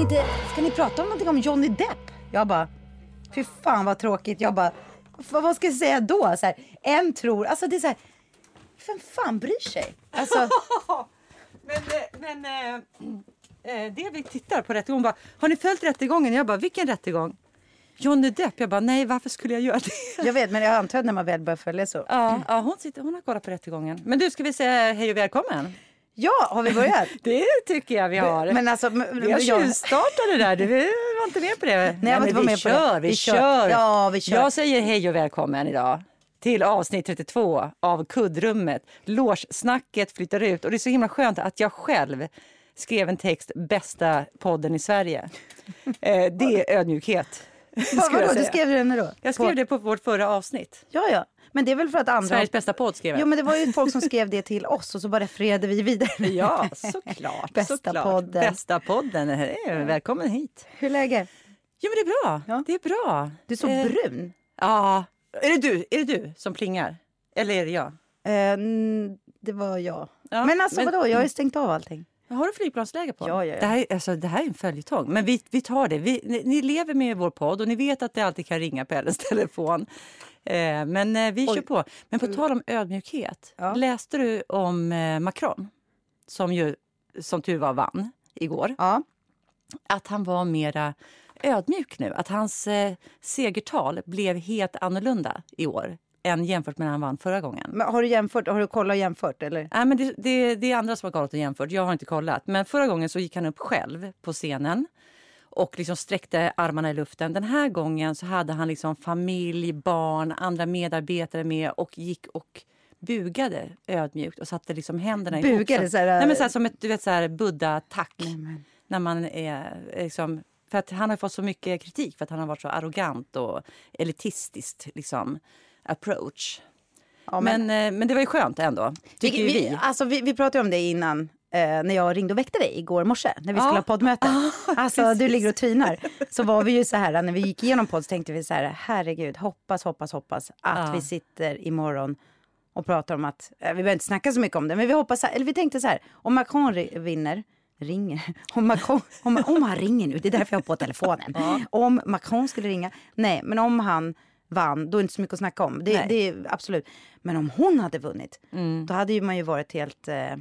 ni inte, ska ni prata om någonting om Johnny Depp? Jag bara, fy fan vad tråkigt. Jag bara, vad, vad ska jag säga då? Så här, en tror, alltså det är så här, vem fan bryr sig? Alltså, Men, eh, men eh, det vi tittar på rättegången bara, har ni följt rättegången? Jag bara, vilken rättegång? Johnny Depp. Jag bara, nej varför skulle jag göra det? jag vet, men jag antar att när man väl börjar följa så. Ja, ja hon, sitter, hon har kollat på rättegången. Men du, ska vi säga hej och välkommen? Ja, har vi börjat? Det tycker jag vi har. Men alltså, men- vi har tjuvstartat det där. Du var inte med på det? Nej, jag var men vi med på det. kör, vi, Vi kör. kör. Ja, vi kör. Jag säger hej och välkommen idag till avsnitt 32 av Kuddrummet. Låssnacket flyttar ut och det är så himla skönt att jag själv skrev en text, bästa podden i Sverige. Eh, det är ödmjukhet. Vad, vadå, du skrev det nu då? Jag skrev På- det på vårt förra avsnitt. Ja, ja. Men det är väl för att andra... Sveriges bästa podd skrev jag. Jo, men det var ju folk som skrev det till oss och så bara refererade vi vidare. Ja, såklart. Bästa såklart. podden. Bästa podden. Välkommen hit. Hur är läget? Jo, men det är bra. Ja. Det är bra. Du är så Eh, brun. Ja. Är det du? Är det du som plingar? Eller är det jag? Eh, det var jag. Ja, men alltså men- vadå, jag har ju stängt av allting. Har du flygplansläge på? Ja, ja, ja. Det, här, är- alltså, det här är en följetong. Men vi, vi tar det. Vi, ni, ni lever med vår podd och ni vet att det alltid kan ringa på Ellens telefon. Eh, men eh, vi kör på. Men på tal om ödmjukhet. Ja. Läste du om eh, Macron? Som ju, som tur var, vann igår. Ja. Att han var mera ödmjuk nu. Att hans eh, segertal blev helt annorlunda i år än jämfört med när han vann förra gången. Men har du jämfört? Har du kollat och jämfört eller? Nej, men det, det, det är andra som har kollat och jämfört. Jag har inte kollat. Men förra gången så gick han upp själv på scenen och liksom sträckte armarna i luften. Den här gången så hade han liksom familj, barn, andra medarbetare med och gick och bugade ödmjukt och satte liksom händerna ihop. Bugade, Så- här, Nej, men så här, som ett du vet, så här, buddha-tack. men- När man är liksom, för att han har fått så mycket kritik för att han har varit så arrogant och elitistiskt liksom, approach. Ja, men, eh, men det var ju skönt ändå, tycker vi, vi. Alltså, vi, vi pratade om det innan. Eh, när jag ringde och väckte dig igår morse när vi Ja. skulle ha poddmöte. alltså precis. du ligger och tvinar. Så var vi ju så här när vi gick igenom podd så tänkte vi så här herregud hoppas hoppas hoppas att Ja. vi sitter imorgon och pratar om att, eh, vi behöver inte snacka så mycket om det men vi hoppas, eller vi tänkte så här om Macron vinner ringer. Om, Macron, om, om han ringer nu, det är därför jag har på telefonen. Om Macron skulle ringa, nej men om han vann, då är det inte så mycket att snacka om. Det, det är absolut. Men om hon hade vunnit, Mm. då hade ju man ju varit helt... Eh,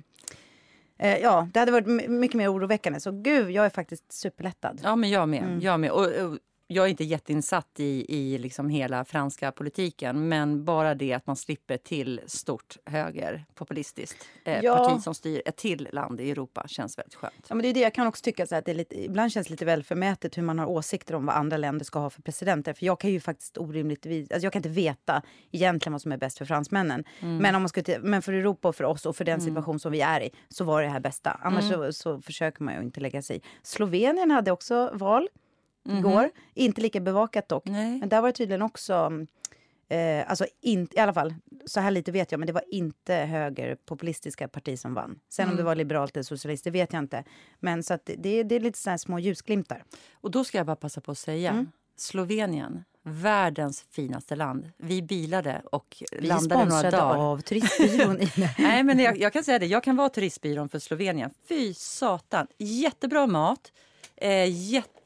eh, ja, det hade varit mycket mer oroväckande. Så gud, jag är faktiskt superlättad. Ja, men jag med. Mm. Jag med. Och, och, jag är inte jätteinsatt i, i liksom hela franska politiken men bara det att man slipper till stort höger populistiskt eh, Ja. parti som styr ett till land i Europa känns väldigt skönt. Ja, men det är det jag kan också tycka så att det lite, ibland känns det lite väl förmätet hur man har åsikter om vad andra länder ska ha för presidenter. För jag kan ju faktiskt orimligt, alltså jag kan inte veta egentligen vad som är bäst för fransmännen. Mm. Men, om man till- men för Europa och för oss och för den situation som vi är i så var det här bästa. Annars Mm. så, så försöker man ju inte lägga sig i. Slovenien hade också val igår. Inte lika bevakat dock. Nej. Men där var det tydligen också Eh, alltså in, i alla fall, så här lite vet jag, men det var inte högerpopulistiska parti som vann. Sen Mm. om det var liberalt eller socialist, det vet jag inte. Men så det, det, är lite så här små ljusglimtar. Och då ska jag bara passa på att säga Mm. Slovenien, världens finaste land. Vi bilade och Vi landade några sponsrade dagar. av turistbyrån Nej, men jag, jag kan säga det. Jag kan vara turistbyrån för Slovenien. Fy satan. Jättebra mat. Eh,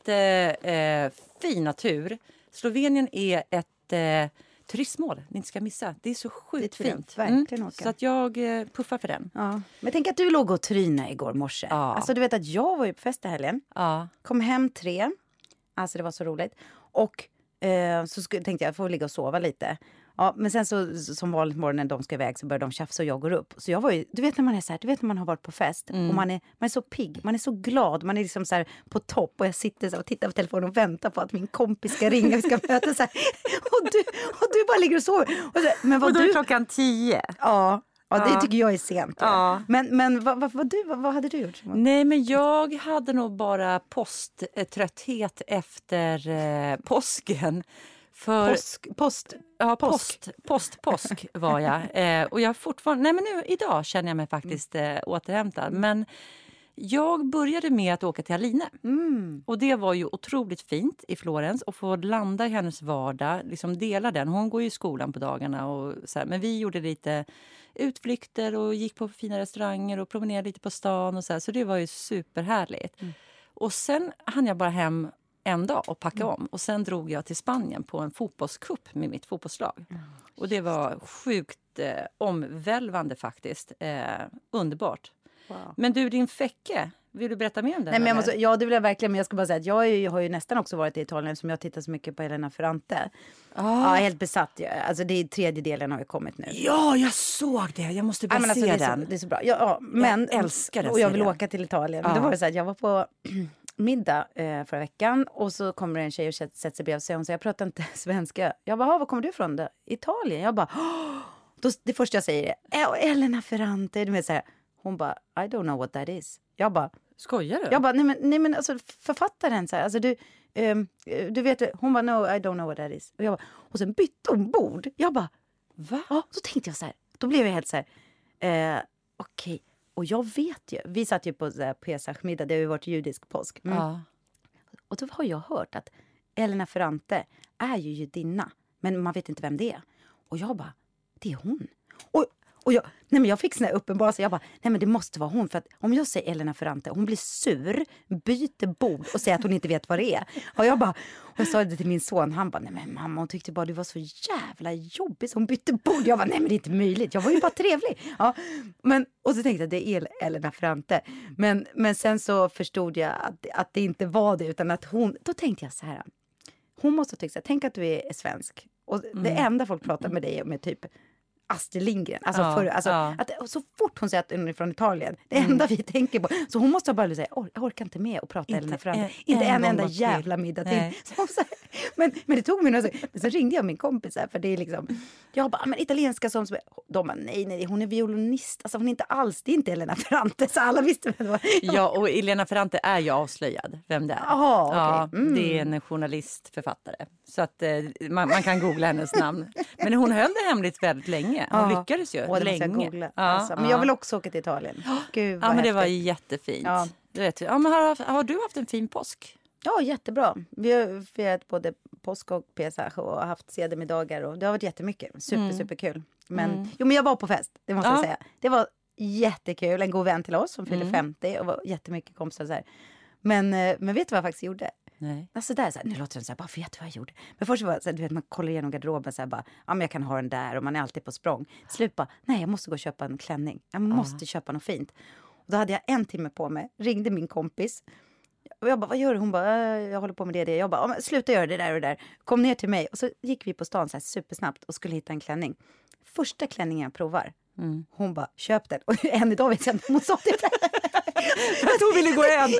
Jättefin eh, natur. Slovenien är ett eh, turistmål ni inte ska missa. Det är så sjukt jag fint. verkligen åka. Så att jag eh, puffar för den. Ja. Men tänk att du låg och trynade igår morse. Ja. Alltså du vet att jag var ju på fest i helgen. Ja. Kom hem tre. Alltså det var så roligt. Och eh, så tänkte jag, jag får ligga och sova lite. Ja, men sen så som vanligt morgonen när de ska iväg så börjar de tjafsa och jag går upp. Så jag var ju, du vet när man är så här, du vet när man har varit på fest och man är, man är så pigg, man är så glad, man är liksom så här på topp och jag sitter så och tittar på telefonen och väntar på att min kompis ska ringa, vi ska mötas så här. Och du, och du bara ligger och sover. Och så, men vad Och då är du, klockan tio. ja, ja, det tycker jag är sent. Ja. Ja. Men, men vad, vad, vad, du, vad, vad hade du gjort? Nej, men jag hade nog bara posttrötthet efter eh, påsken. För, Påsk, post, Ja, Påsk. post, post, påsk var jag. Eh, och jag fortfarande, nej men nu idag känner jag mig faktiskt eh, återhämtad. Men jag började med att åka till Aline. mm. Och det var ju otroligt fint i Florens och få landa i hennes vardag, liksom dela den. Hon går ju i skolan på dagarna och så här, men vi gjorde lite utflykter och gick på fina restauranger och promenerade lite på stan och så här, så det var ju superhärligt. Och Och sen hann jag bara hem en dag och packa om. Och sen drog jag till Spanien på en fotbollskupp med mitt fotbollslag. Och det var sjukt eh, omvälvande faktiskt. Eh, underbart. Wow. Men du, din fäcke, vill du berätta mer om den? Nej, men jag måste, ja, det vill jag verkligen. Men jag ska bara säga att jag, ju- har ju nästan också varit i Italien som jag tittar så mycket på Elena Ferrante. Ah. Ja, helt besatt. Ja. Alltså det är tredje delen har ju kommit nu. Ja, jag såg det. Jag måste bara Ja, men alltså, se det, är så, den. det är så bra. Ja, ja, men, älskar den Och jag vill serien. åka till Italien. Ja. Då var det så här, jag var på middag eh, förra veckan och så kommer en tjej och sätter sig bredvid och säger hon så jag pratar inte svenska. Jag bara, "Ha, var kommer du ifrån då? Italien? Jag bara, "Åh!" då, det första jag säger är, "Eh, Elena Ferrante. Du vet, så här, hon bara, I don't know what that is. Jag bara, Skojar du? jag bara, nej men, nej, men alltså författaren så här, alltså du, eh, du vet, hon bara, no I don't know what that is. Och, jag bara, och sen bytte hon bord. Jag bara, Va? Ja, så tänkte jag så här. Då blev jag helt så här. Eh, Okej, och jag vet ju. Vi satt ju på pesachmiddag, det har ju varit judisk påsk. Mm. Ja. Och då har jag hört att Elena Ferrante är ju judinna, men man vet inte vem det är. Och jag bara, det är hon. Och, och jag, nej men jag fick sån här uppenbarelse, jag bara, nej men det måste vara hon. För att om jag säger Elena Ferrante, hon blir sur, byter bord och säger att hon inte vet vad det är. Och jag bara, och jag sa det till min son, han bara, nej men mamma hon tyckte bara du var så jävla jobbig så hon bytte bord. Jag bara, nej men det är inte möjligt, jag var ju bara trevlig. Ja, men, och så tänkte jag, det är El- Elena Ferrante. Men, men sen så förstod jag att, att det inte var det, utan att hon, då tänkte jag så här, hon måste här, tänk att du är svensk och det Mm. enda folk pratar med dig om är typ Astrid Lindgren. Alltså Ja, för, alltså, ja. att, så fort hon säger att hon är från Italien, det Mm. enda vi tänker på. Så hon måste ha bara säga, "Or- jag orkar inte med att prata Elena Ferrante. Inte en en, enda till." jävla middag till. Så hon så här, men, men det tog mig några. Men så ringde jag min kompis här, för det är liksom, jag bara, men italienska som, som de bara, nej, nej, hon är violinist. Alltså hon är inte alls, det är inte Elena Ferrante. Så alla visste vem det var. Ja, och Elena Ferrante är ju avslöjad vem det är. Jaha, okej. ja, Mm. Det är en journalist, författare. Så att eh, man, man kan googla hennes namn. Men hon höll det hemligt väldigt länge. Hon Ja. lyckades ju Åh, det måste jag länge. googla. Ja, alltså. Men ja. jag vill också åka till Italien. Gud, vad Ja, men det var häftigt. jättefint. Ja. Du vet, ja, men har, har du haft en fin påsk? Ja, jättebra. Vi har firat både påsk och pesach och haft sedermiddagar och det har varit jättemycket. Super, superkul. Men, jo, men jag var på fest, det måste Ja. jag säga. Det var jättekul. En god vän till oss som fyllde 50 och var jättemycket kompisar så här. Men, eh, men vet du vad jag faktiskt gjorde? Nej. Alltså där, så här, nu låter det så här, bara vet du vad jag gjorde? Men först var så här, du vet, man kollar igenom garderoben så här, bara, ja men jag kan ha den där och man är alltid på språng. Slut bara, nej jag måste gå och köpa en klänning. Jag måste köpa något fint. Och då hade jag en timme på mig, ringde min kompis. Och jag bara, vad gör du? Hon bara, "Äh, jag håller på med det och det. Jag bara, "Ja, men sluta göra det där och det där. Kom ner till mig. Och så gick vi på stan så här supersnabbt och skulle hitta en klänning. Första klänningen jag provar, hon bara, köp den. Och än idag vet jag inte om hon sa det. För att hon ville gå hem.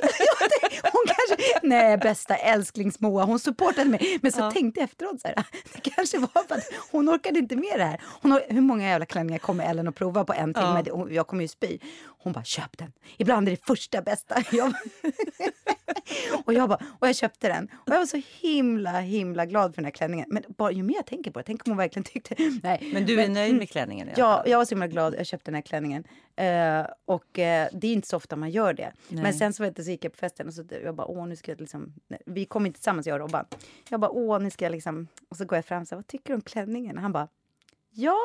Ja, hon kanske, nej bästa älsklings Moa, hon supportade mig. Men så tänkte jag efteråt så här, det kanske var för att hon orkade inte med det här. Hon har, hur många jävla klänningar kommer Ellen att prova på en timme? Hon- Jag kommer ju spy. Hon bara, köp den. Ibland är det första bästa. Jag, och, jag bara, och jag köpte den. Och jag var så himla, himla glad för den här klänningen. Men bara, ju mer jag tänker på det, tänk om hon verkligen tyckte... Nej. Men du är nöjd med klänningen? i alla Ja, jag var så himla glad. Jag köpte den här klänningen. Eh, och eh, det är inte så ofta man gör det. Men sen så, vet du, så gick jag på festen och så jag bara, åh nu ska jag liksom... nej, Vi kom inte tillsammans jag och Robban. Jag bara, åh nu ska jag liksom... Och så går jag fram så här, vad tycker du om klänningen? Han bara, ja,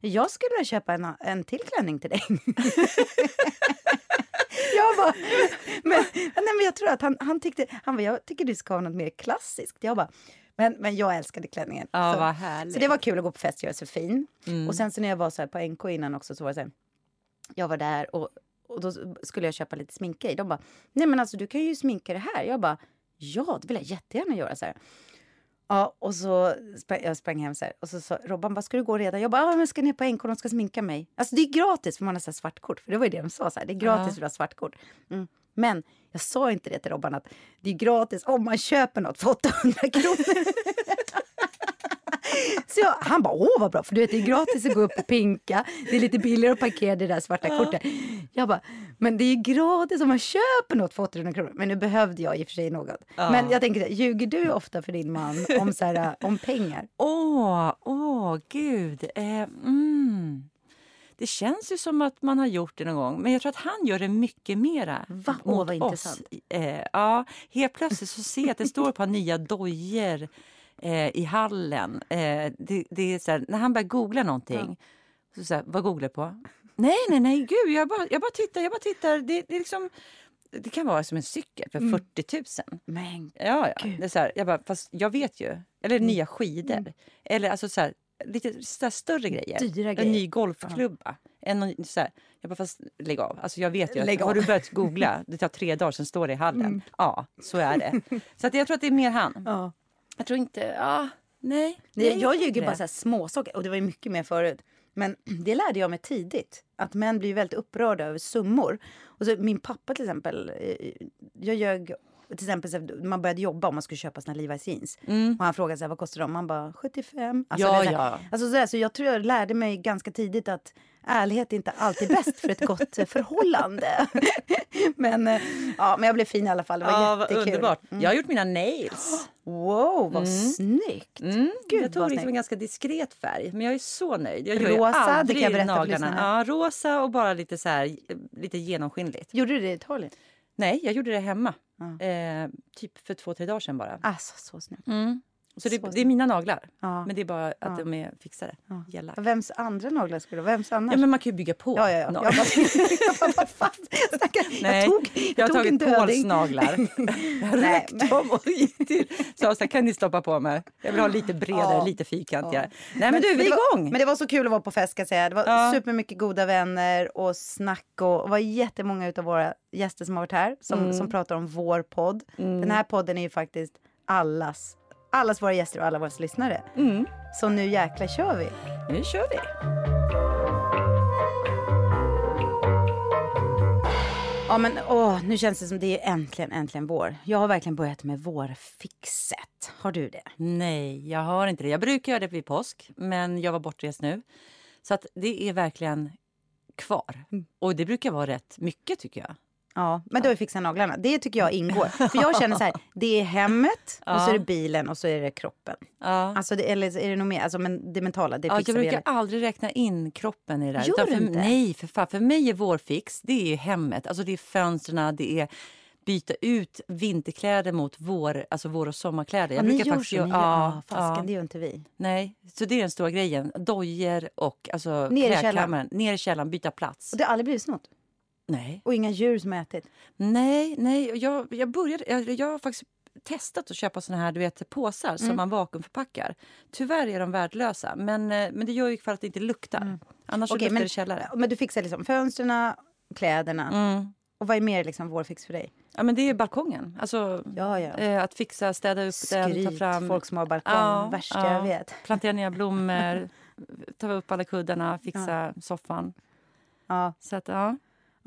jag skulle vilja köpa en, en till klänning till dig. jag bara, men, nej, men jag tror att han, han tyckte, han bara, jag tycker du ska ha något mer klassiskt. Jag bara, men, men jag älskade klänningen. Ja, så, vad härligt. så det var kul att gå på fest och göra sig fin. Mm. Och sen så när jag var så här på NK innan också så var det så här, jag var där och, och då skulle jag köpa lite sminka i. De bara, nej men alltså du kan ju sminka det här. Jag bara, ja det vill jag jättegärna göra så här. Ja, och så sprang, jag sprang hem så här, och så sa Robban, bara, ska du gå redan? Jag bara, ja men ska ner på NK, de ska sminka mig. Alltså det är gratis för man har så här svartkort, för det var ju det de sa, så här, det är gratis Ja. för att ha svartkort. Mm. Men jag sa inte det till Robban att det är gratis om man köper något för 800 kronor. Så jag, han bara, åh vad bra, för du vet det är gratis att gå upp och pinka. Det är lite billigare att parkera det där svarta kortet. Jag bara, men det är ju gratis om man köper något för 800 kronor. Men nu behövde jag i och för sig något. Men jag tänker, ljuger du ofta för din man om, så här, om pengar? Åh, åh, gud. Eh, mm. Det känns ju som att man har gjort det någon gång, men jag tror att han gör det mycket mera Va? mot Åh, vad oss. intressant. Eh, ja, helt plötsligt så ser jag att det står ett par nya dojor eh, i hallen. Eh, det, det är så här, när han börjar googla någonting, så så här, vad googlar du på? Nej, nej, nej, gud, jag bara, jag bara tittar, jag bara tittar. Det, det är liksom... det kan vara som en cykel för 40 000. Men Ja, ja. Gud. Det är så här, jag bara, fast jag vet ju. Eller nya skidor. Eller alltså så här, lite så större grejer. Dyra En grejer. ny golfklubba. En, ny- så här, jag bara, fast lägg av. Alltså jag vet ju. Lägg Att, har du börjat googla, det tar tre dagar, sen står det i hallen. Ja, så är det. Så att jag tror att det är mer han. ja. Jag tror inte, ja, nej. Nej, jag ljuger bara så här småsaker. Och det var ju mycket mer förut. Men det lärde jag mig tidigt. Att män blir väldigt upprörda över summor. Och så min pappa till exempel. eh, Jag ljög till exempel så här, man började jobba om man skulle köpa såna Levi's jeans. Och han frågade så här, vad kostar de? Man bara 75. Alltså, Ja, ja. alltså så, så jag tror jag lärde mig ganska tidigt att ärlighet är inte alltid bäst för ett gott förhållande. men, eh, ja, men jag blev fin i alla fall. Det var Ja, jättekul. underbart. Jag har gjort mina nails. Wow, vad snyggt! Mm. Gud, jag tog liksom en ganska diskret färg, men jag är så nöjd. Jag Rosa, det kan jag berätta naglarna. Ja, rosa och bara lite så här, lite genomskinligt. Gjorde du det i Italien? Nej, jag gjorde det hemma. Eh, typ för två, tre dagar sedan bara. Alltså, så snyggt. Så det, det är mina naglar. Ja. Men det är bara att de är fixade. Gälla. Vems andra naglar skulle det vara? Vems annars? Ja, men man kan ju bygga på. ja, ja, ja. naglar. Jag bara, fast. Stackare. Nej, jag tog, jag har tagit Pauls naglar. Jag räckte dem och gick till. Så så kan ni stoppa på mig? Jag vill ha lite bredare, Ja. lite fyrkantigare. Nej men du, vi är var, igång! Men det var så kul att vara på fest ska jag säga. Det var Ja. supermycket goda vänner och snack och det var jättemånga av våra gäster som har varit här som, Mm. som pratar om vår podd. Den här podden är ju faktiskt allas, allas våra gäster och alla våra lyssnare. Mm. Så nu jäklar kör vi. Nu kör vi! Ja men åh, nu känns det som det är äntligen, äntligen vår. Jag har verkligen börjat med vårfixet. Har du det? Nej, jag har inte det. Jag brukar göra det vid påsk, men jag var bortrest nu. Så att det är verkligen kvar. Mm. Och det brukar vara rätt mycket tycker jag. Ja, men då vi fixat naglarna. Det tycker jag ingår. För jag känner så här, det är hemmet och så är det bilen och så är det kroppen. Ja. Alltså det, eller är det nog mer, alltså men det mentala, det Ja, fixar jag vi. brukar eller- aldrig räkna in kroppen i det där. Gör du inte? Nej, för fan. För mig är vårfix, det är hemmet. Alltså det är fönstren, det är byta ut vinterkläder mot vår, alltså vår och sommarkläder. Ja, Jag ni brukar gör faktiskt så, göra- ni gör, ja, fasken, ja. det gör inte vi. Nej, så det är den stora grejen. Dojer och alltså, Ner i källaren. Ner i källaren, byta plats. Och det har aldrig blivit snott. Nej. Och inga djur som har ätit. Nej, nej. Jag, jag, började, jag, jag har faktiskt testat att köpa såna här du vet, påsar Mm. som man vakuumförpackar. Tyvärr är de värdelösa, men, eh, men det gör ju för att det inte luktar. Annars Mm. Okej, luktar men, det källare. men du fixar liksom fönstren, kläderna. Mm. Och vad är mer liksom vårfix för dig? Ja, men det är balkongen. Alltså, Ja, ja. eh, att fixa, städa upp den, ta Skryt, fram... folk som har balkong. Ja, Värsta ja. jag vet. Plantera nya blommor, ta upp alla kuddarna, fixa soffan. Ja. Så att, ja.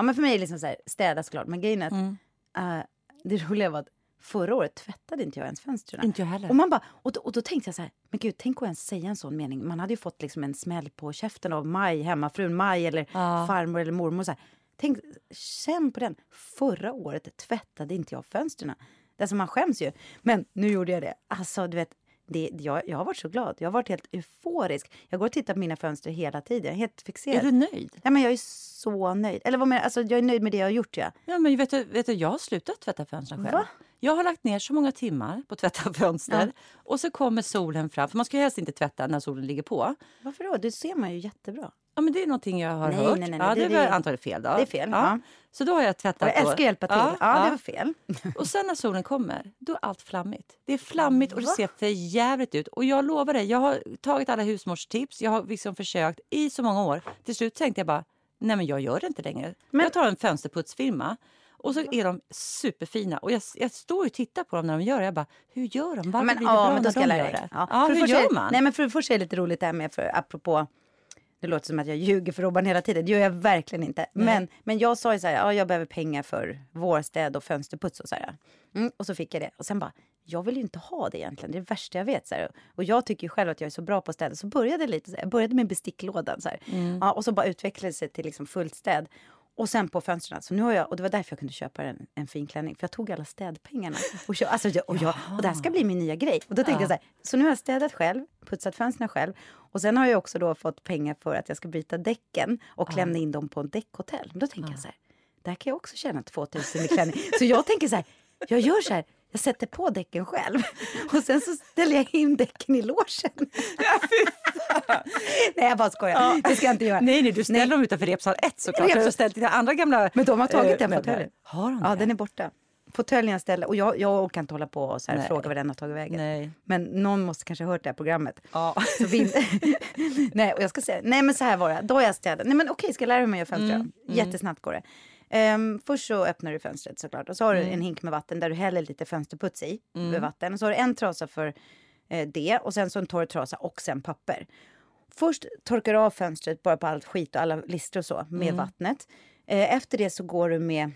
Ja, men för mig är det liksom så här, städa såklart. Men grejen är att Mm. eh, det roliga var att förra året tvättade inte jag ens fönstren. Inte jag heller. Och, man bara, och, då, och då tänkte jag så här, men gud, tänk att ens säga en sån mening. Man hade ju fått liksom en smäll på käften av Maj, hemmafrun Maj eller Ja. farmor eller mormor. Så här. Tänk, känn på den. Förra året tvättade inte jag fönstren. Det är som man skäms ju. Men nu gjorde jag det. Alltså, du vet, det, jag, jag har varit så glad. Jag har varit helt euforisk. Jag går och tittar på mina fönster hela tiden. Jag är helt fixerad. Är du nöjd? Ja, men jag är så nöjd. Eller vad menar alltså, jag är nöjd med det jag har gjort. Ja. Ja, men vet du, vet du, jag har slutat tvätta fönstren själv. Va? Jag har lagt ner så många timmar på att tvätta fönster. Och så kommer solen fram. För man ska ju helst inte tvätta när solen ligger på. Varför då? Det ser man ju jättebra. Ja, men det är någonting jag har Nej, hört. nej, nej, ja, det- det, är antagligen fel. Då. det är fel, ja. Så då har jag Och tvättat. jag älskar att hjälpa till. Ja, det var fel. Och sen när solen kommer, då är allt flammigt. Det är flammigt och det ser för jävligt ut. Och jag lovar dig, jag har tagit alla husmorstips. Jag har liksom försökt i så många år. Till slut tänkte jag bara, nej men jag gör det inte längre. Men- Jag tar en fönsterputsfirma. Och så är de superfina. Och jag, jag står och tittar på dem när de gör det. Jag bara, hur gör de? Varför men, blir det ja, bra men då när ska de jag gör det? Ja. Ja, För hur gör man? Nej, men för det första är det lite roligt det här med, för, apropå det låter som att jag ljuger för Robban hela tiden. Det gör jag verkligen inte. Men, men jag sa ju så här, ja, jag behöver pengar för vårstäd och fönsterputs och så här. Mm, och så fick jag det. Och sen bara, jag vill ju inte ha det egentligen. Det är det värsta jag vet. Så här. Och jag tycker ju själv att jag är så bra på att städa. Så började lite så här. Jag började med besticklådan så. Mm. Ja, och så bara utvecklade det sig till liksom fullt städ. Och sen på fönstren. Så nu har jag, och det var därför jag kunde köpa en, en fin klänning. För jag tog alla städpengarna. Och, köp, alltså, jag, och, jag, och det här ska bli min nya grej. Och då tänkte jag så här, så nu har jag städat själv, putsat fönstren själv. Och sen har jag också då fått pengar för att jag ska byta däcken och lämna in dem på en däckhotell. Men då tänker jag så här, där kan jag också tjäna 2000 i klänning. Så jag tänker så här, jag gör så här, jag sätter på däcken själv. Och sen så ställer jag in däcken i logen. nej, jag bara skojar. Det ska jag inte göra. Nej, nej, du ställer dem utanför repsal 1 såklart. Du har ställt dina andra gamla Men de har tagit eh, den möbler. fåtöljen. Har de Ja, det? den är borta. Fåtöljen jag ställde. Och jag, jag orkar inte hålla på och så här fråga vad den har tagit vägen. Nej. Men någon måste kanske ha hört det här programmet. Ja. Så vi... nej, och jag ska säga, nej men så här var det. Då har jag städat. Nej men okej, ska jag lära mig att göra fönster? Mm, Jättesnabbt går det. Ehm, först så öppnar du fönstret såklart och så har du Mm. en hink med vatten där du häller lite fönsterputs i. Med vatten. Och så har du en trasa för eh, det och sen så en torr trasa och sen papper. Först torkar du av fönstret bara på allt skit och alla lister och så med vattnet. Eh, efter det så går du med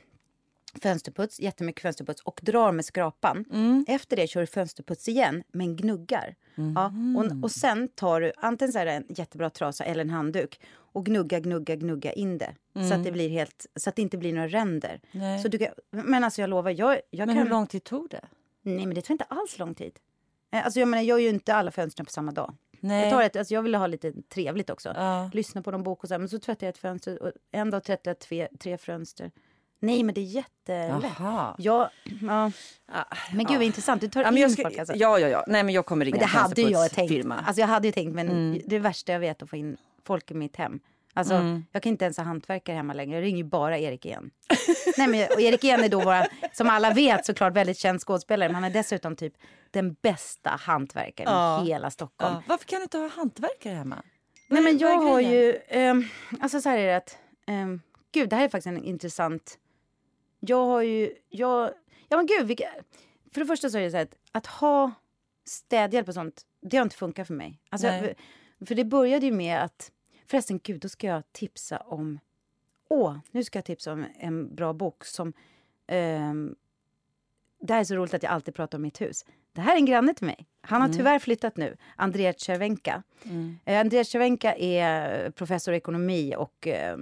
fönsterputs, jättemycket fönsterputs och drar med skrapan. Efter det kör du fönsterputs igen men gnuggar. Ja, och, och sen tar du antingen så en jättebra trasa eller en handduk och gnugga, gnugga, gnugga in det. Så, att det blir helt, så att det inte blir några ränder. Nej. Så du kan, men alltså jag lovar, jag, jag Men kan... hur lång tid tog det? Nej men det tar inte alls lång tid. Eh, Alltså jag menar, jag gör ju inte alla fönstren på samma dag. Nej. Jag, tar ett, alltså jag ville ha lite trevligt också. Ja. Lyssna på någon bok och så här, men så tvättar jag ett fönster och en dag tvättar jag tre, tre fönster. Nej men det är jättelätt. Jaha. Ja, ja. Ah, Men gud vad intressant, du tar Ja, in ska, folk alltså. ja, ja, ja. Nej, men jag kommer ringa Men det hade jag tänkt. fönsterputsfirma. Alltså jag hade ju tänkt, men Mm. det värsta jag vet är att få in folk i mitt hem. Alltså, jag kan inte ens ha hantverkare hemma längre. Jag ringer ju bara Erik igen. Nej, men, och Erik igen är då våra, som alla vet, såklart väldigt känd skådespelare. Men han är dessutom typ den bästa hantverkaren Ja. i hela Stockholm. Ja. Varför kan du inte ha hantverkare hemma? Nej, men jag har ju... ehm, alltså så här är det att... ehm, gud, det här är faktiskt en intressant... Jag har ju... Jag, ja men gud, vilka, för det första så är det så att, att ha städhjälp och sånt, det har inte funkat för mig. Alltså, för, för det började ju med att... Förresten, gud, då ska jag tipsa om... Åh, nu ska jag tipsa om en bra bok som... ehm, det här är så roligt att jag alltid pratar om mitt hus. Det här är en granne till mig. Han har tyvärr flyttat nu. Andrei Cervenka. Eh, Andrei Cervenka är professor i ekonomi och eh,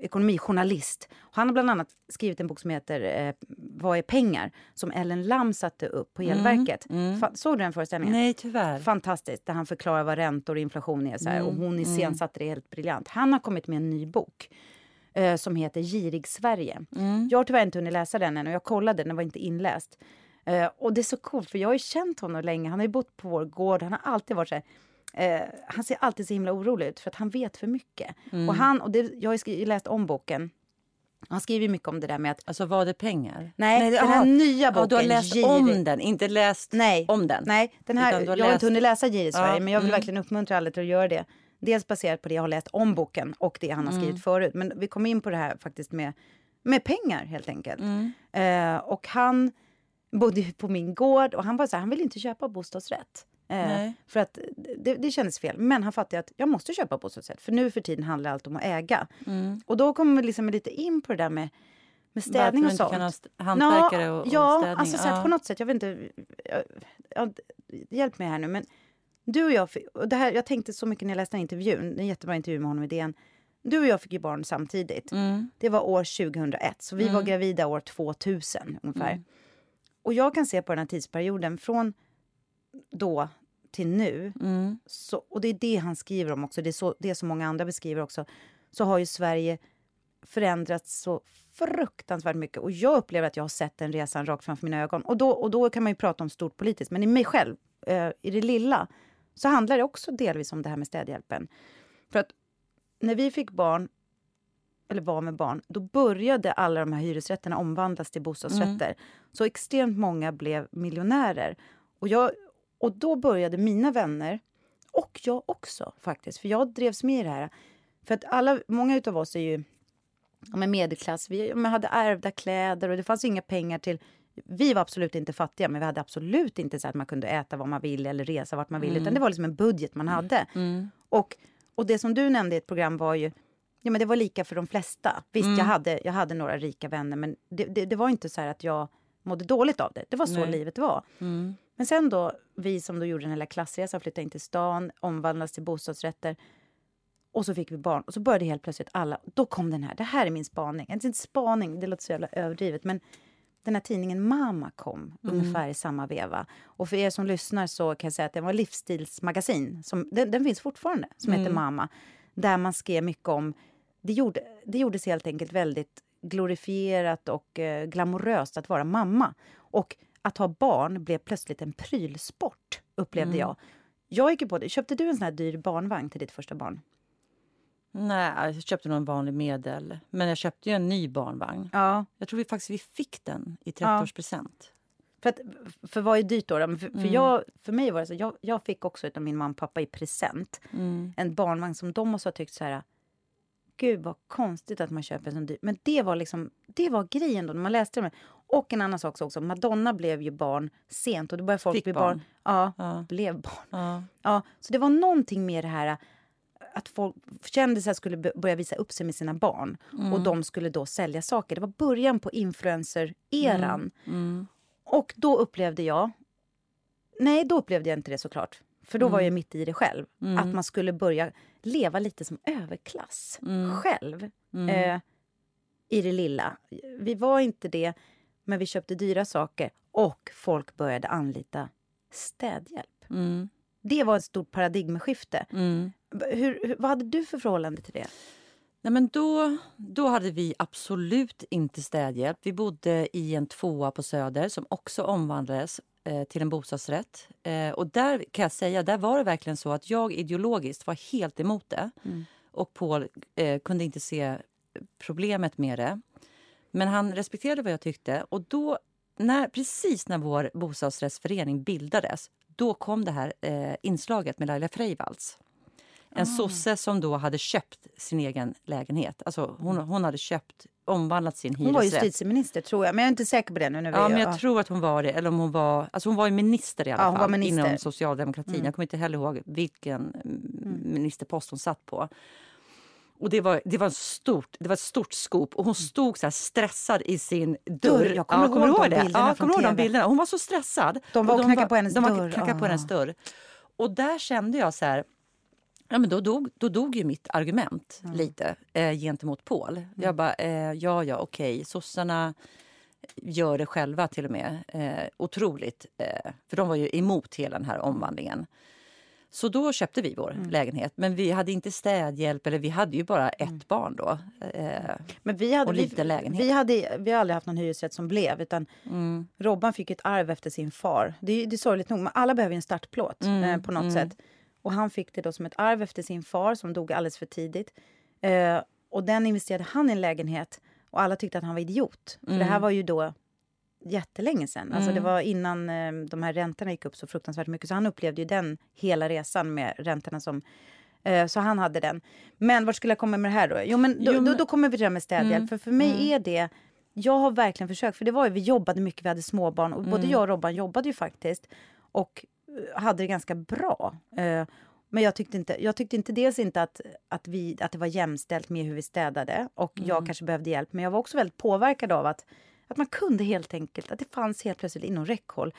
ekonomijournalist. Han har bland annat skrivit en bok som heter eh, Vad är pengar? Som Ellen Lam satte upp på Elverket. Fa- såg du den föreställningen? Nej, tyvärr. Fantastiskt, där han förklarar vad räntor och inflation är. Så här, och Mm, hon iscensatte det helt briljant. Han har kommit med en ny bok eh, som heter Girig Sverige. Mm. Jag har tyvärr inte hunnit läsa den än och jag kollade, den var inte inläst. Eh, och det är så coolt för jag har ju känt honom länge. Han har ju bott på vår gård. Han har alltid varit så här, eh, han ser alltid så himla orolig ut för att han vet för mycket. Mm. Och han, och det, jag har ju läst om boken. Han skriver mycket om det där med att Alltså var det pengar? Nej, den aha. här nya Ja, du har boken, läst Girig. om den, inte läst Nej, om den. Nej, den här, har jag har inte hunnit läsa J i Sverige, Ja, men jag vill mm. verkligen uppmuntra alla till att göra det. Dels baserat på det jag har läst om boken och det han har Mm. skrivit förut. Men vi kom in på det här faktiskt med, med pengar helt enkelt. Mm. Eh, och han bodde på min gård och han var så här, han ville inte köpa bostadsrätt. Eh, för att det, det kändes fel. Men han fattade att jag måste köpa bostadsrätt. För nu för tiden handlar allt om att äga. Och då kommer vi liksom lite in på det där med, med Mm. Varför städning du och inte sånt. kan ha hantverkare och, och ja, städning? alltså så här, Ja. på något sätt. Jag vet inte. Jag, jag, hjälp mig här nu. Men du och jag, och det här, jag tänkte så mycket när jag läste den här intervjun. En jättebra intervju med honom i DN. Du och jag fick ju barn samtidigt. Mm. Det var år 2001, så vi var gravida år 2000 ungefär. Och jag kan se på den här tidsperioden från då till nu. Mm. Så, och det är det han skriver om också. Det är så, det är så många andra beskriver också. Så har ju Sverige förändrats så fruktansvärt mycket. Och jag upplever att jag har sett den resan rakt framför mina ögon. Och då, och då kan man ju prata om stort politiskt. Men i mig själv, eh, i det lilla, så handlar det också delvis om det här med städhjälpen. För att när vi fick barn, eller var med barn, då började alla de här hyresrätterna omvandlas till bostadsrätter. Så extremt många blev miljonärer. Och, jag, och då började mina vänner, och jag också faktiskt, för jag drevs med i det här. För att alla, många utav oss är ju ja, men medelklass, vi ja, men hade ärvda kläder och det fanns inga pengar till vi var absolut inte fattiga, men vi hade absolut inte så att man kunde äta vad man ville eller resa vart man ville. Utan det var liksom en budget man hade. Och, och det som du nämnde i ett program var ju, ja men det var lika för de flesta. Visst, jag, hade, jag hade några rika vänner, men det, det, det var inte så att jag mådde dåligt av det. Det var så Nej. livet var. Men sen då, vi som då gjorde den här lilla klassresan, flyttade in till stan, omvandlades till bostadsrätter. Och så fick vi barn och så började helt plötsligt alla, då kom den här, det här är min spaning. Inte spaning, det låter så jävla överdrivet, men den här tidningen Mama kom ungefär i samma veva. Och för er som lyssnar så kan jag säga att det var livsstilsmagasin, som, den, den finns fortfarande, som heter Mama. Där man skrev mycket om, det, gjorde, det gjordes helt enkelt väldigt glorifierat och eh, glamoröst att vara mamma. Och att ha barn blev plötsligt en prylsport, upplevde jag. jag gick på det. Köpte du en sån här dyr barnvagn till ditt första barn? Nej, jag köpte någon vanlig medel. Men jag köpte ju en ny barnvagn. Ja. Jag tror vi faktiskt vi fick den i 30-årspresent. För, att, för vad är dyrt då? då? För, Mm. för, jag, för mig var det så, jag, jag fick också av min mamma och pappa i present Mm. en barnvagn som de måste ha tyckt så här... Gud vad konstigt att man köper en sån dyr. Men det var liksom, det var grejen då när man läste det. Och en annan sak också, Madonna blev ju barn sent och då började folk Fick bli barn. barn. Ja, Ja. blev barn. Ja. Ja, så det var någonting med det här att folk, kändisar skulle börja visa upp sig med sina barn och de skulle då sälja saker. Det var början på influencer-eran. Mm. Och då upplevde jag... Nej, då upplevde jag inte det såklart. För då var jag mitt i det själv. Att man skulle börja leva lite som överklass själv. Eh, I det lilla. Vi var inte det, men vi köpte dyra saker. Och folk började anlita städhjälp. Mm. Det var ett stort paradigmskifte. Mm. Hur, vad hade du för förhållande till det? Nej, men då, då hade vi absolut inte städhjälp. Vi bodde i en tvåa på Söder som också omvandlades till en bostadsrätt. Eh, och där kan jag säga, där var det verkligen så att jag ideologiskt var helt emot det. Och Paul eh, kunde inte se problemet med det. Men han respekterade vad jag tyckte. Och då, när, precis när vår bostadsrättsförening bildades då kom det här eh, inslaget med Laila Freivalds. En sosse som då hade köpt sin egen lägenhet. Alltså hon, hon hade köpt, omvandlat sin Hon var hyresrätt. justitieminister, tror jag. Men jag är inte säker på det nu. när vi- Ja, men jag tror att hon var det. Eller om hon var, alltså hon var ju minister i alla Ja, var fall. Mm. inom socialdemokratin. Jag kommer inte heller ihåg vilken mm. ministerpost hon satt på. Och det var, det var, stort, det var ett stort skop och hon stod så här stressad i sin dörr. Jag kommer ja, ihåg du de det? bilderna Ja, kommer ihåg de bilderna? Hon var så stressad. De var Och och knackade på hennes de var dörr. knackade på hennes dörr. Och där kände jag så här... Ja, men då, dog, då dog ju mitt argument lite eh, gentemot Paul. Mm. Jag bara, eh, ja, ja, okej. Sossarna gör det själva till och med. Eh, otroligt. Eh, för de var ju emot hela den här omvandlingen. Så då köpte vi vår Mm. lägenhet. Men vi hade inte städhjälp, eller vi hade ju bara ett Mm. barn då. Eh, Men vi hade, Och vi, liten lägenhet. Vi, hade, vi har aldrig haft någon hyresrätt som blev. Utan Mm. Robban fick ett arv efter sin far. Det är, det är sorgligt nog, men alla behöver en startplåt Mm, eh, på något sätt. Och han fick det då som ett arv efter sin far som dog alldeles för tidigt. Eh, och den investerade han i en lägenhet och alla tyckte att han var idiot. För det här Mm. var ju då jättelänge sedan. Alltså det var innan eh, de här räntorna gick upp så fruktansvärt mycket. Så han upplevde ju den hela resan med räntorna som eh, så han hade den. Men vart skulle jag komma med det här då? Jo, men då, Jo, men- Då, då kommer vi till det här med städhjälp. För för mig är det... Jag har verkligen försökt. För det var ju, vi jobbade mycket, vi hade småbarn. Och både jag och Robban jobbade ju faktiskt. Och hade det ganska bra. Eh, men jag tyckte inte, jag tyckte inte dels inte att, att, vi, att det var jämställt med hur vi städade. Och jag kanske behövde hjälp. Men jag var också väldigt påverkad av att, att man kunde helt enkelt, att det fanns helt plötsligt inom räckhåll.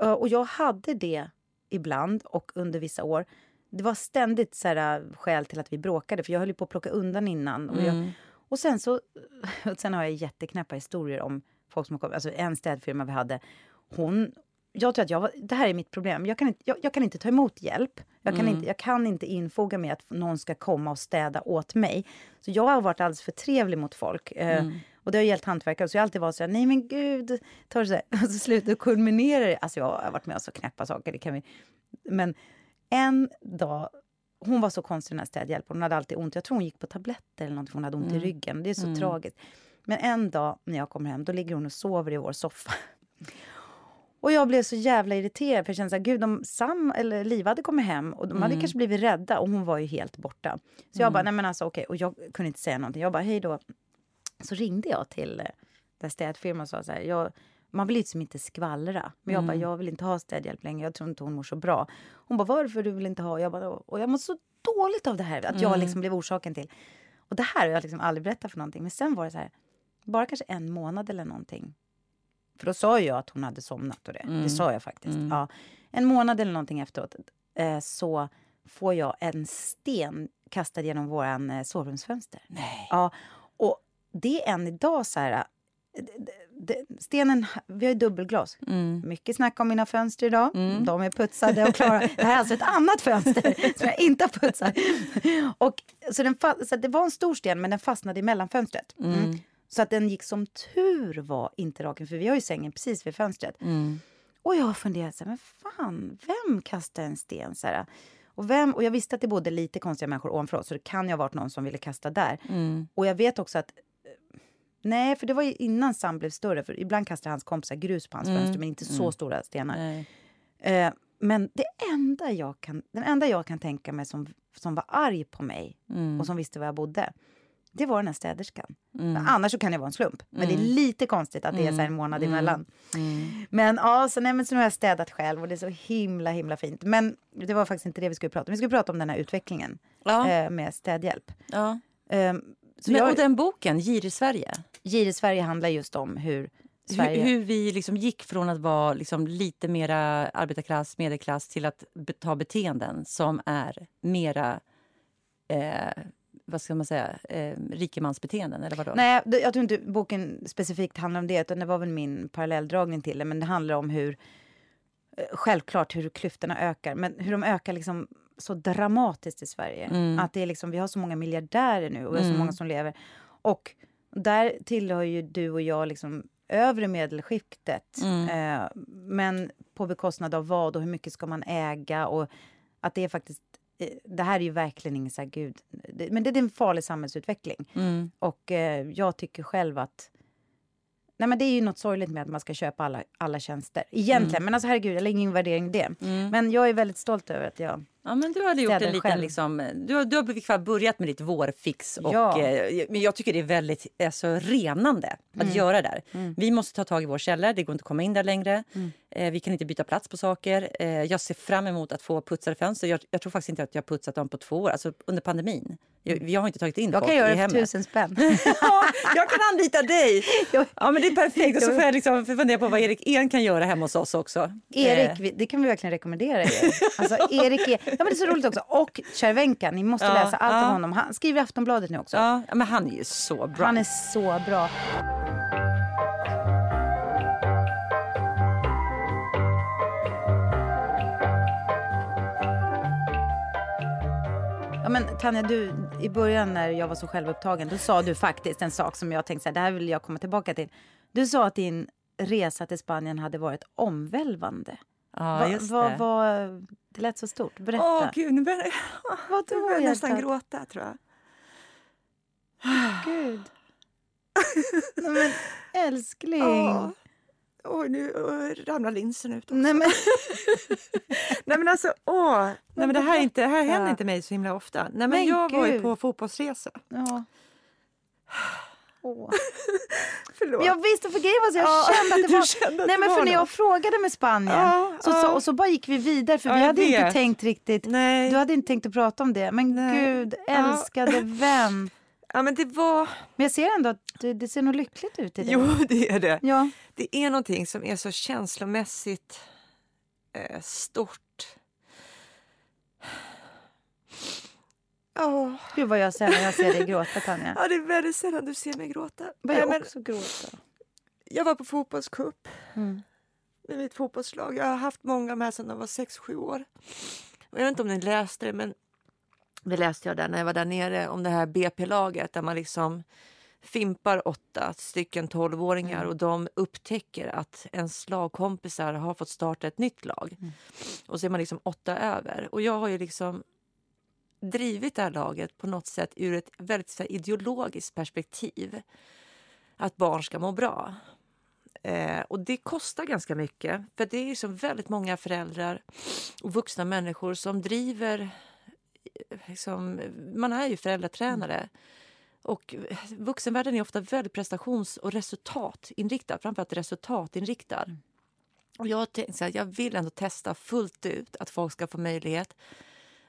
Eh, Och jag hade det ibland och under vissa år. Det var ständigt så här, äh, skäl till att vi bråkade, för jag höll ju på att plocka undan innan. Och, jag, och sen så och sen har jag jätteknäppa historier om folk som har kommit. Alltså en städfirma vi hade, hon... Jag tror att jag det här är mitt problem. Jag kan inte, jag, jag kan inte ta emot hjälp. Jag kan, inte, jag kan inte infoga mig att någon ska komma och städa åt mig. Så jag har varit alldeles för trevlig mot folk. Eh, och det har gällt hantverkare. Så jag har alltid varit så här, nej men gud. Tar det så här. Och så slutar det kulminerar det. Alltså jag har varit med om så knäppa saker. Det kan vi, men en dag, hon var så konstig den här städhjälparen. Hon hade alltid ont. Jag tror hon gick på tabletter eller något, för hon hade ont i ryggen. Det är så tragiskt. Men en dag när jag kommer hem, då ligger hon och sover i vår soffa. Och jag blev så jävla irriterad för jag kände så här, gud om Sam eller Liv hade kommit hem och de hade kanske blivit rädda och hon var ju helt borta. Så jag bara, nej men alltså okej, och jag kunde inte säga någonting. Jag bara, hej då. Så ringde jag till eh, där städfirman och sa så här, jag, man vill ju liksom inte skvallra. Men jag bara, jag vill inte ha städhjälp längre, jag tror inte hon mår så bra. Hon bara, varför du vill inte ha? Jag bara, och jag mår så dåligt av det här, att jag liksom blev orsaken till. Och det här har jag liksom aldrig berättat för någonting. Men sen var det så här, bara kanske en månad eller någonting. För då sa jag att hon hade somnat och det. Det sa jag faktiskt. Ja. En månad eller någonting efteråt eh, så får jag en sten kastad genom våran eh, sovrumsfönster. Nej. Ja, och det är än idag så här... eh, Stenen, vi har ju dubbelglas. Mm. Mycket snack om mina fönster idag. De är putsade och klara. Det här är alltså ett annat fönster som jag inte har putsat. Och, så, den så det var en stor sten, men den fastnade i mellanfönstret. Mm. Så att den gick som tur var inte raken, för vi har ju sängen precis vid fönstret. Mm. Och jag har funderat så här, men fan, vem kastar en sten? Så här, och, vem, och jag visste att det bodde lite konstiga människor ovanför oss, så det kan ju ha varit någon som ville kasta där. Mm. Och jag vet också att eh, Nej, för det var innan Sam blev större. För ibland kastar hans kompisar grus på hans Mm. fönster, men inte så Mm. stora stenar. Eh, men det enda jag kan, den enda jag kan tänka mig som, som var arg på mig Mm. och som visste var jag bodde, det var den här städerskan. Mm. Annars så kan det vara en slump. Men det är lite konstigt att det är så en månad Mm. emellan. Mm. Men ja, så, nej, men så nu har jag städat själv och det är så himla himla fint. Men det var faktiskt inte det vi skulle prata om. Vi skulle prata om den här utvecklingen Ja, eh, med städhjälp. ja. Eh, så Men, jag, och den boken, Gir i Sverige, Gir i Sverige handlar just om hur Sverige... hur, hur vi liksom gick från att vara liksom lite mera arbetarklass, medelklass till att ta beteenden som är mera eh, vad ska man säga, eh, rikemansbeteenden eller vadå? Nej, jag tror inte boken specifikt handlar om det, utan det var väl min parallelldragning till det. Men det handlar om hur, eh, självklart hur klyftorna ökar, men hur de ökar liksom så dramatiskt i Sverige. Mm. Att det är liksom, vi har så många miljardärer nu och vi har så Mm. många som lever. Och där tillhör ju du och jag liksom övre medelskiktet. Mm. Eh, men på bekostnad av vad och hur mycket ska man äga? Och att det är faktiskt... eh, Det här är ju verkligen ingen så här, gud... Det, men det är en farlig samhällsutveckling. Mm. Och eh, jag tycker själv att... Nej men det är ju något sorgligt med att man ska köpa alla, alla tjänster. Egentligen, men alltså herregud, jag lägger ingen värdering i det. Mm. Men jag är väldigt stolt över att jag... Ja, men du hade gjort en liten, själv. liksom, du, har- du har börjat med ditt vårfix. Och, Ja. eh, men jag tycker det är väldigt alltså, renande att Mm. göra där. Vi måste ta tag i vår källare, det går inte att komma in där längre. Mm. Eh, vi kan inte byta plats på saker. Eh, jag ser fram emot att få putsade fönster. Jag, jag tror faktiskt inte att jag har putsat dem på två år, alltså under pandemin. Jag, jag har inte tagit in Mm. Jag folk kan göra i det för hemmet. tusen spänn. ja, jag kan anlita dig! Jag- Ja, men det är perfekt. Och så får jag liksom fundera på vad Erik En kan göra hemma hos oss också. Erik, Eh, det kan vi verkligen rekommendera er. Alltså, Erik är, ja, men det är så roligt också. Och Cervenka, ni måste Ja, läsa allt ja. om honom. Han skriver i Aftonbladet nu också. ja, men han är ju så bra. Han är så bra. Ja, men Tanja, du, i början när jag var så självupptagen, då sa du faktiskt en sak som jag tänkte så här, det här vill jag komma tillbaka till. Du sa att din resa till Spanien hade varit omvälvande. Ja, Va- just det. va- det lät så stort. Berätta. Åh, gud, nu börjar Vadå, nu börjar jag nästan gråta, tror jag. Gud. Nej, men älskling. Åh. Oj, nu ramlar linsen ut. Nej, men, Nej men alltså, åh! Nej, men det, här är inte, det här händer Ja. inte mig så himla ofta. Nej, men Men jag var ju gud. på fotbollsresa. ja. Åh. Förlåt. Men jag visste för grejen var så jag Ja, kände att det var... kände att Nej men för när jag frågade med Spanien Ja, så, ja. så, och så bara gick vi vidare för vi hade inte vet. tänkt riktigt... Nej. Du hade inte tänkt att prata om det. Men Nej. gud, älskade vän. Ja men det var... Men jag ser ändå att det, det ser nog lyckligt ut i dig. Jo det är det. Ja. Det är någonting som är så känslomässigt eh, stort. Åh, Gud vad jag när jag ser dig gråta Tanja. ja, det är väldigt sällan du ser mig gråta. Börjar Nej, men också gråta. jag var på fotbollscup Mm. med mitt fotbollslag. Jag har haft många här sedan de var 6-7 år. Och jag vet inte om ni läste det, men det läste jag där när jag var där nere om det här BP-laget där man liksom fimpar åtta stycken 12-åringar och de upptäcker att ens lagkompisar har fått starta ett nytt lag. Och så är man liksom åtta över. Och jag har ju liksom drivit det här laget på något sätt ur ett väldigt så här, ideologiskt perspektiv. Att barn ska må bra. Eh, och det kostar ganska mycket. För det är så väldigt många föräldrar och vuxna människor som driver... eh, Liksom, man är ju föräldratränare. Och vuxenvärlden är ofta väldigt prestations och resultatinriktad. Framförallt resultatinriktad. Och jag tänkte här, jag vill ändå testa fullt ut att folk ska få möjlighet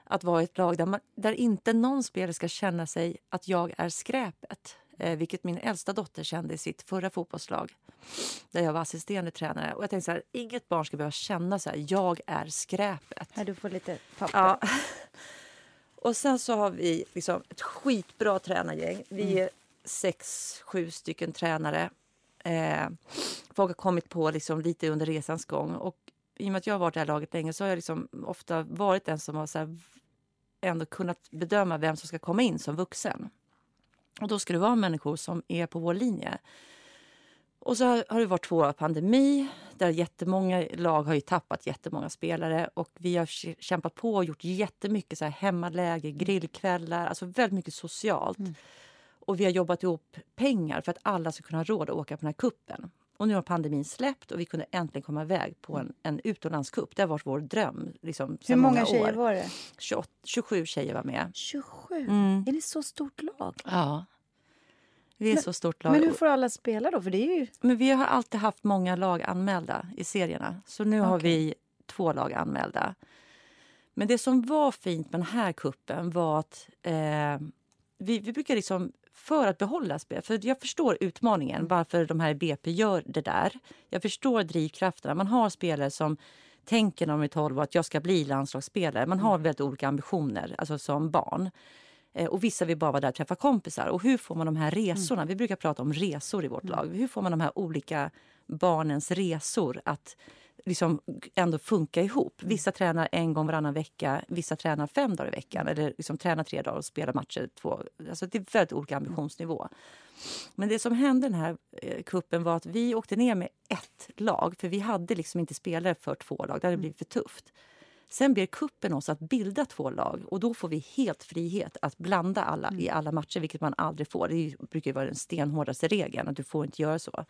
att vara i ett lag där, man, där inte någon spelare ska känna sig att jag är skräpet. Eh, vilket min äldsta dotter kände i sitt förra fotbollslag där jag var assisterande tränare. Och jag tänkte så här, inget barn ska behöva känna så här, jag är skräpet. Här, du får lite papper. Ja. Och sen så har vi liksom ett skitbra tränargäng. Vi är sex, sju stycken tränare. Eh, folk har kommit på liksom lite under resans gång. Och i och med att jag har varit i det här laget länge så har jag liksom ofta varit den som har så här ändå kunnat bedöma vem som ska komma in som vuxen. Och då ska det vara människor som är på vår linje. Och så har, har det varit två år av pandemi där jättemånga lag har ju tappat jättemånga spelare och vi har kä- kämpat på och gjort jättemycket så här hemmaläger, grillkvällar, alltså väldigt mycket socialt. Och vi har jobbat ihop pengar för att alla ska kunna ha råd att åka på den här kuppen. Och nu har pandemin släppt och vi kunde äntligen komma iväg på en, en utomlandscup. Det har varit vår dröm. Liksom, Hur sedan många tjejer år. var det? 28, 27 tjejer var med. 27? Mm. Är det så stort lag? Ja. Vi är Men- så stort lag. Men hur får alla spela då? För det är ju... Men vi har alltid haft många lag anmälda i serierna. Så nu har Okej. vi två lag anmälda. Men det som var fint med den här kuppen var att eh, vi, vi brukar liksom, för att behålla spel, för jag förstår utmaningen varför de här BP gör det där. Jag förstår drivkrafterna. Man har spelare som tänker när de är 12 år att jag ska bli landslagsspelare. Man har väldigt olika ambitioner, alltså som barn. Eh, Och vissa vill bara vara där och träffa kompisar. Och hur får man de här resorna? Vi brukar prata om resor i vårt lag. Hur får man de här olika barnens resor att liksom ändå funka ihop? Vissa tränar en gång varannan vecka, vissa tränar fem dagar i veckan eller liksom tränar tre dagar och spelar matcher två. Alltså det är väldigt olika ambitionsnivå. Men det som hände den här eh, kuppen var att vi åkte ner med ett lag för vi hade liksom inte spelare för två lag. Det hade blivit för tufft. Sen ber kuppen oss att bilda två lag och då får vi helt frihet att blanda alla i alla matcher, vilket man aldrig får. Det brukar vara den stenhårdaste regeln, att du får inte göra så.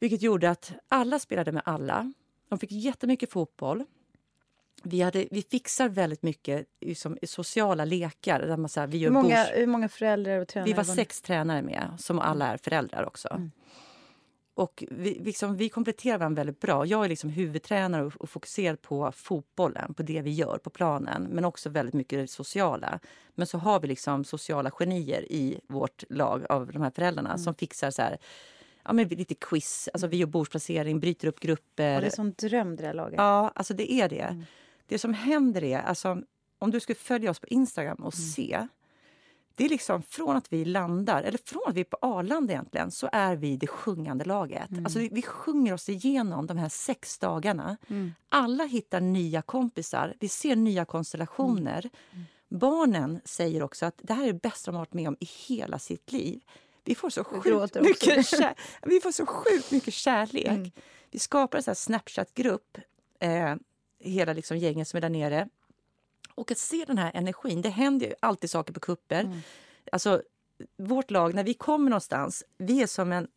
Vilket gjorde att alla spelade med alla. De fick jättemycket fotboll. Vi, hade, vi fixar väldigt mycket i sociala lekar. Där man, så här, vi, gör Hur många, hur många föräldrar och tränare vi var ni? sex tränare med, som alla är föräldrar också. Mm. Och vi, liksom, vi kompletterar varandra väldigt bra. Jag är liksom huvudtränare och, och fokuserar på fotbollen, på det vi gör på planen, men också väldigt mycket det sociala. Men så har vi liksom sociala genier i vårt lag av de här föräldrarna Mm. som fixar så här, ja, men lite quiz, alltså vi gör bordsplacering, bryter upp grupper. Ja, det är som dröm det där laget. Ja, alltså det är det. Mm. Det som händer är, alltså, om du skulle följa oss på Instagram och Mm. se det är liksom från att vi landar, eller från att vi är på Arlanda egentligen, så är vi det sjungande laget. Mm. Alltså vi, vi sjunger oss igenom de här sex dagarna. Mm. Alla hittar nya kompisar, vi ser nya konstellationer. Mm. Barnen säger också att det här är det bästa de har varit med om i hela sitt liv. Vi får så sjukt mycket, kär, vi får så sjukt mycket kärlek. Mm. Vi skapar en Snapchat-grupp, eh, hela liksom gänget som är där nere. Och att se den här energin, det händer ju alltid saker på kupper. Mm. Alltså, vårt lag, när vi kommer någonstans, vi är som en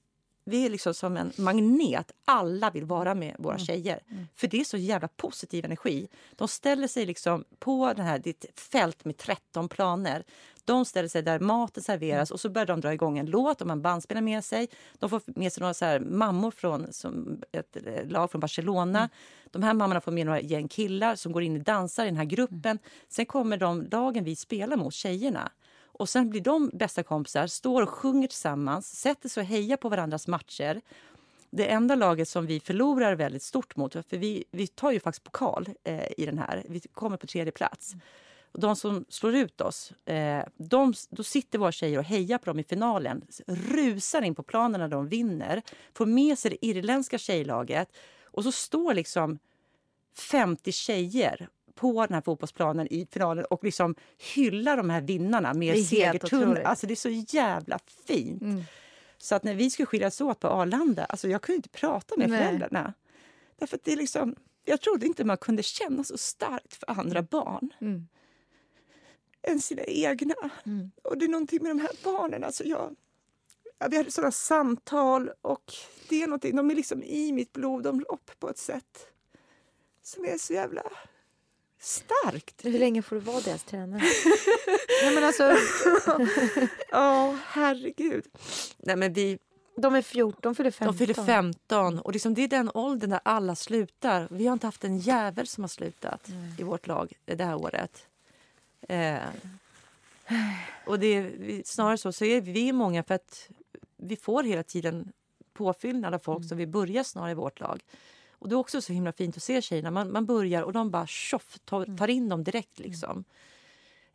vi är liksom som en magnet. Alla vill vara med våra tjejer. För det är så jävla positiv energi. De ställer sig liksom på den här, ditt fält med 13 planer. De ställer sig där maten serveras och så börjar de dra igång en låt. De har en bandspelare med sig. De får med sig några så här mammor från som ett eh, lag från Barcelona. De här mammorna får med några gäng killar som går in och dansar i den här gruppen. Sen kommer de lagen vi spelar mot, tjejerna. Och sen blir de bästa kompisar, står och sjunger tillsammans, sätter sig och hejar på varandras matcher. Det enda laget som vi förlorar väldigt stort mot, för vi, vi tar ju faktiskt pokal eh, i den här, vi kommer på tredje plats. Och de som slår ut oss, eh, de, då sitter våra tjejer och hejar på dem i finalen. Rusar in på planen när de vinner. Får med sig det irländska tjejlaget. Och så står liksom 50 tjejer på den här fotbollsplanen i finalen och liksom hyllar de här vinnarna med segertunnor. Alltså det är så jävla fint. Mm. Så att när vi skulle skiljas åt på Arlanda, alltså jag kunde inte prata med Nej. föräldrarna. Därför det är liksom, jag trodde inte man kunde känna så starkt för andra barn Mm. än sina egna. Mm. Och det är någonting med de här barnen. Alltså jag, ja, vi hade sådana samtal och det är någonting, de är liksom i mitt blodomlopp på ett sätt som är så jävla starkt. Hur länge får du vara deras tränare? Nej, men alltså, Ja, herregud. Nej, men vi, de är 14, fyller 15. de fyller 15 och liksom det är den åldern där alla slutar. Vi har inte haft en jävel som har slutat Nej. i vårt lag det här året. Eh, och det är, snarare så, så är vi många för att vi får hela tiden påfyllnad av folk som vill börja snarare i vårt lag. Och det är också så himla fint att se tjejerna. Man, man börjar och de bara tjoff, tar, tar in dem direkt. liksom.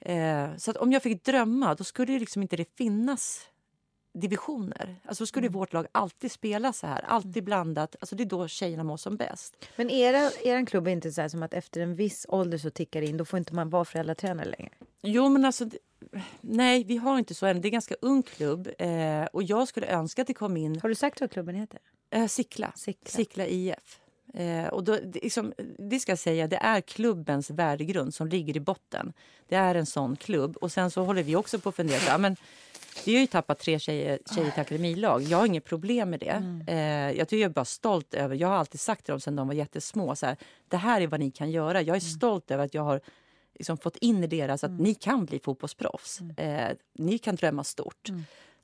Eh, så att om jag fick drömma, då skulle det liksom inte det finnas divisioner. Alltså då skulle vårt lag alltid spela så här, alltid blandat. Alltså det är då tjejerna mår som bäst. Men era, er klubb är inte så här som att efter en viss ålder så tickar in, då får inte man vara föräldratränare längre? Jo, men alltså, nej, vi har inte så än. Det är en ganska ung klubb eh, och jag skulle önska att det kom in Har du sagt vad klubben heter? eh, Sickla. Sickla. Sickla IF. Eh, och då, liksom, det ska jag säga, det är klubbens värdegrund som ligger i botten. Det är en sån klubb. Och sen så håller vi också på att fundera. Ja, men, vi har ju tappat tre tjejer, tjejer till akademilag. Jag har inget problem med det. Eh, jag tycker jag är bara stolt över, jag har alltid sagt till dem sedan de var jättesmå, så här, det här är vad ni kan göra. Jag är stolt över att jag har liksom fått in i deras att ni kan bli fotbollsproffs. Eh, ni kan drömma stort.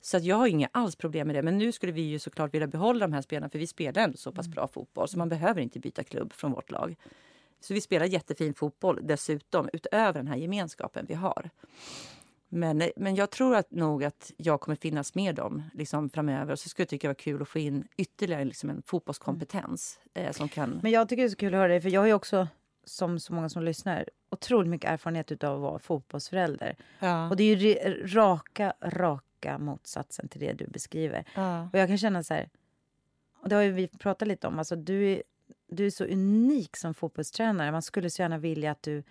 Så att jag har inga alls problem med det. Men nu skulle vi ju såklart vilja behålla de här spelarna för vi spelar ändå så pass bra fotboll så man behöver inte byta klubb från vårt lag. Så vi spelar jättefin fotboll dessutom utöver den här gemenskapen vi har. Men, men jag tror att nog att jag kommer finnas med dem liksom framöver. Och så skulle jag tycka det var kul att få in ytterligare liksom en fotbollskompetens. Eh, som kan... Men jag tycker det är så kul att höra dig, för jag har ju också, som så många som lyssnar, otroligt mycket erfarenhet av att vara fotbollsförälder. ja. Och det är ju re- raka, raka motsatsen till det du beskriver. ja. Och jag kan känna så här, och det har vi pratat lite om, alltså du är, du är så unik som fotbollstränare. Man skulle så gärna vilja att du,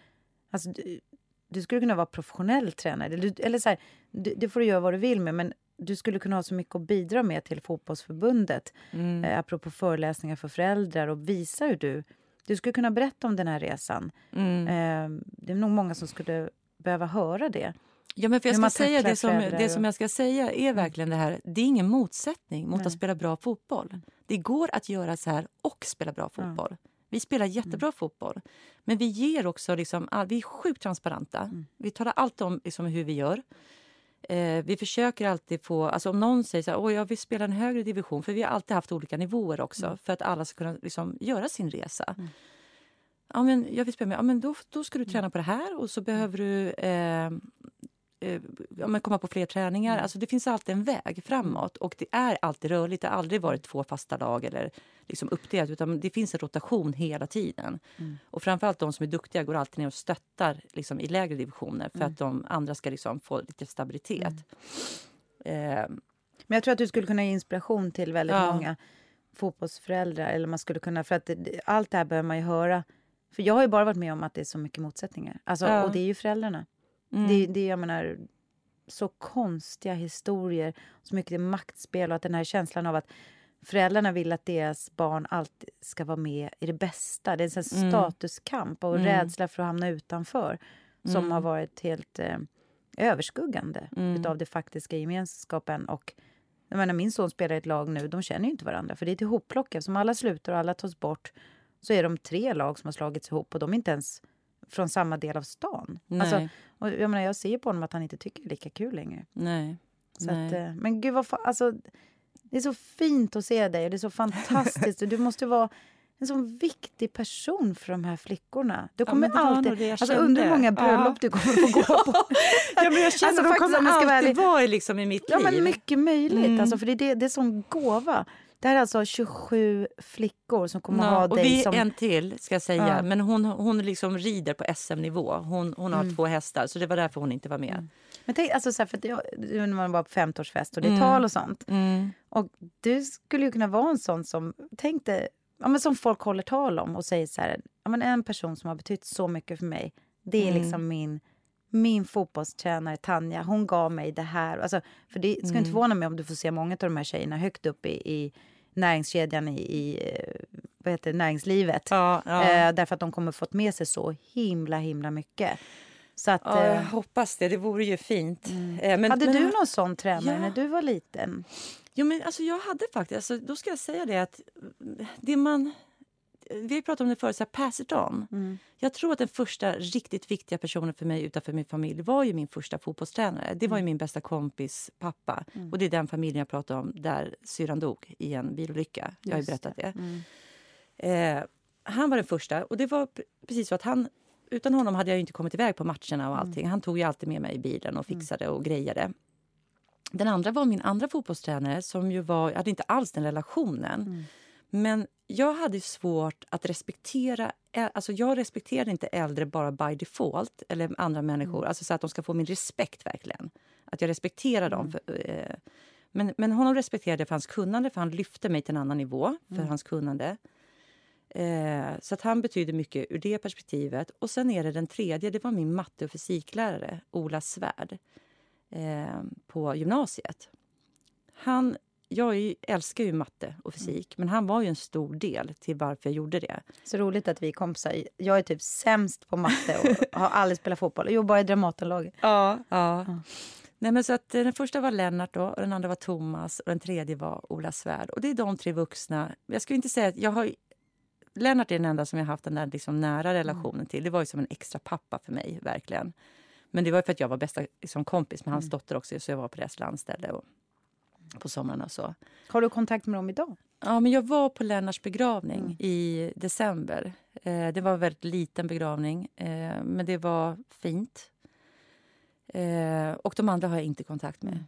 alltså du, du skulle kunna vara professionell tränare. Eller, eller så här, du, det får du göra vad du vill med, men du skulle kunna ha så mycket att bidra med till fotbollsförbundet. Mm. Eh, apropå föreläsningar för föräldrar och visa hur du, du skulle kunna berätta om den här resan. Mm. Eh, det är nog många som skulle behöva höra det. Ja, men för jag ska säga det som, det och- Mm. som jag ska säga är verkligen det här. Det är ingen motsättning mot Nej. att spela bra fotboll. Det går att göra så här och spela bra fotboll. Vi spelar jättebra Mm. fotboll. Men vi ger också liksom, all- vi är sjukt transparenta. Mm. Vi talar alltid om liksom, hur vi gör. Eh, vi försöker alltid få, alltså om någon säger så här, Åh, jag vill spela en högre division, för vi har alltid haft olika nivåer också, Mm. för att alla ska kunna liksom, göra sin resa. Ja, men jag vill spela med, ja, men då, då ska du Mm. träna på det här och så behöver du eh, eh, komma på fler träningar. Mm. Alltså, det finns alltid en väg framåt och det är alltid rörligt. Det har aldrig varit två fasta lag eller liksom uppdelat utan det finns en rotation hela tiden. Mm. Och framförallt de som är duktiga går alltid ner och stöttar liksom, i lägre divisioner för Mm. att de andra ska liksom, få lite stabilitet. Eh, Men jag tror att du skulle kunna ge inspiration till väldigt Ja. många fotbollsföräldrar. Eller man skulle kunna, för att det, allt det här behöver man ju höra. För jag har ju bara varit med om att det är så mycket motsättningar. Alltså, Ja. Och det är ju föräldrarna. Mm. Det, det, jag menar, så konstiga historier, så mycket maktspel och att den här känslan av att föräldrarna vill att deras barn alltid ska vara med i det bästa. Det är en Mm. statuskamp och Mm. rädsla för att hamna utanför som Mm. har varit helt eh, överskuggande Mm. utav det faktiska gemenskapen. Och, jag menar, min son spelar i ett lag nu, de känner ju inte varandra för det är ett ihopplock. Eftersom alla slutar och alla tas bort så är de tre lag som har slagits ihop och de är inte ens från samma del av stan. Nej, Alltså, och jag, menar, jag ser på honom att han inte tycker det är lika kul längre. nej. Så nej. att, eh, men gud vad fa- alltså, Det är så fint att se dig och det är så fantastiskt. du måste vara en sån viktig person för de här flickorna. Du Ja, kommer var nog alltid... Alltså, undrar hur många bröllop Ja. du kommer få gå på. Ja, men jag känner Alltså, de faktiskt, kommer alltid vara liksom i mitt Ja, liv. men mycket möjligt. Mm. Alltså, för det är, det, det är som gåva. Det här är alltså 27 flickor som kommer Ja, ha och dig vi som... en till, ska jag säga. Ja. Men hon, hon liksom rider på SM-nivå. Hon, hon har Mm. två hästar, så det var därför hon inte var med. Mm. Men tänk, alltså, så här, för att jag, när man var på 50-årsfest och det är Mm. tal och sånt. Mm. Och du skulle ju kunna vara en sån som, tänk dig, ja, men som folk håller tal om och säger så här, ja, men en person som har betytt så mycket för mig, det är Mm. liksom min, min fotbollstränare Tanja, hon gav mig det här. Alltså, för det ska inte Mm. förvåna mig om du får se många av de här tjejerna högt upp i, i näringskedjan i, i vad heter näringslivet. Ja, ja. Eh, därför att de kommer fått med sig så himla, himla mycket. Så att, ja, jag eh, hoppas det. Det vore ju fint. Eh, men, hade men, du någon sån tränare Ja. när du var liten? Jo, men alltså, jag hade faktiskt... Alltså, då ska jag säga det att det man... Vi pratat om det förut, så här, pass it on. Mm. Jag tror att den första riktigt viktiga personen för mig utanför min familj var ju min första fotbollstränare. Det var ju min bästa kompis pappa. Och det är den familjen jag pratar om där syrran dog i en bilolycka. Jag har berättat det. Mm. Eh, han var den första. Och det var precis så att han... Utan honom hade jag inte kommit iväg på matcherna och allting. Han tog ju alltid med mig i bilen och fixade och grejade. Den andra var min andra fotbollstränare som ju var... Jag hade inte alls den relationen. Men jag hade svårt att respektera... Alltså jag respekterade inte äldre bara by default, eller andra människor. Alltså så att de ska få min respekt verkligen. Att jag respekterar dem. För, eh, men, men honom respekterade jag för hans kunnande, för han lyfte mig till en annan nivå för hans kunnande. Eh, så att han betyder mycket ur det perspektivet. Och sen är det den tredje, det var min matte och fysiklärare, Ola Svärd. eh, på gymnasiet. Han, jag ju- älskar ju matte och fysik, men han var ju en stor del till varför jag gjorde det. Så roligt att vi är kompisar. Jag är typ sämst på matte och har aldrig spelat fotboll. Jag jobbar i Dramatenlaget. Ja. ja. Nej, men så att, eh, den första var Lennart, då, och den andra var Thomas och den tredje var Ola Svärd. Och det är de tre vuxna. Jag skulle inte säga att jag har... Lennart är den enda som jag haft den där liksom nära relationen till. Det var ju som en extra pappa för mig, verkligen. Men det var ju för att jag var bästa liksom, kompis med hans dotter också, så jag var på deras landställe och på och så. Har du kontakt med dem idag? Ja, men jag var på Lennarts begravning Mm. i december. Eh, det var en väldigt liten begravning, eh, men det var fint. Eh, och de andra har jag inte kontakt med. Mm.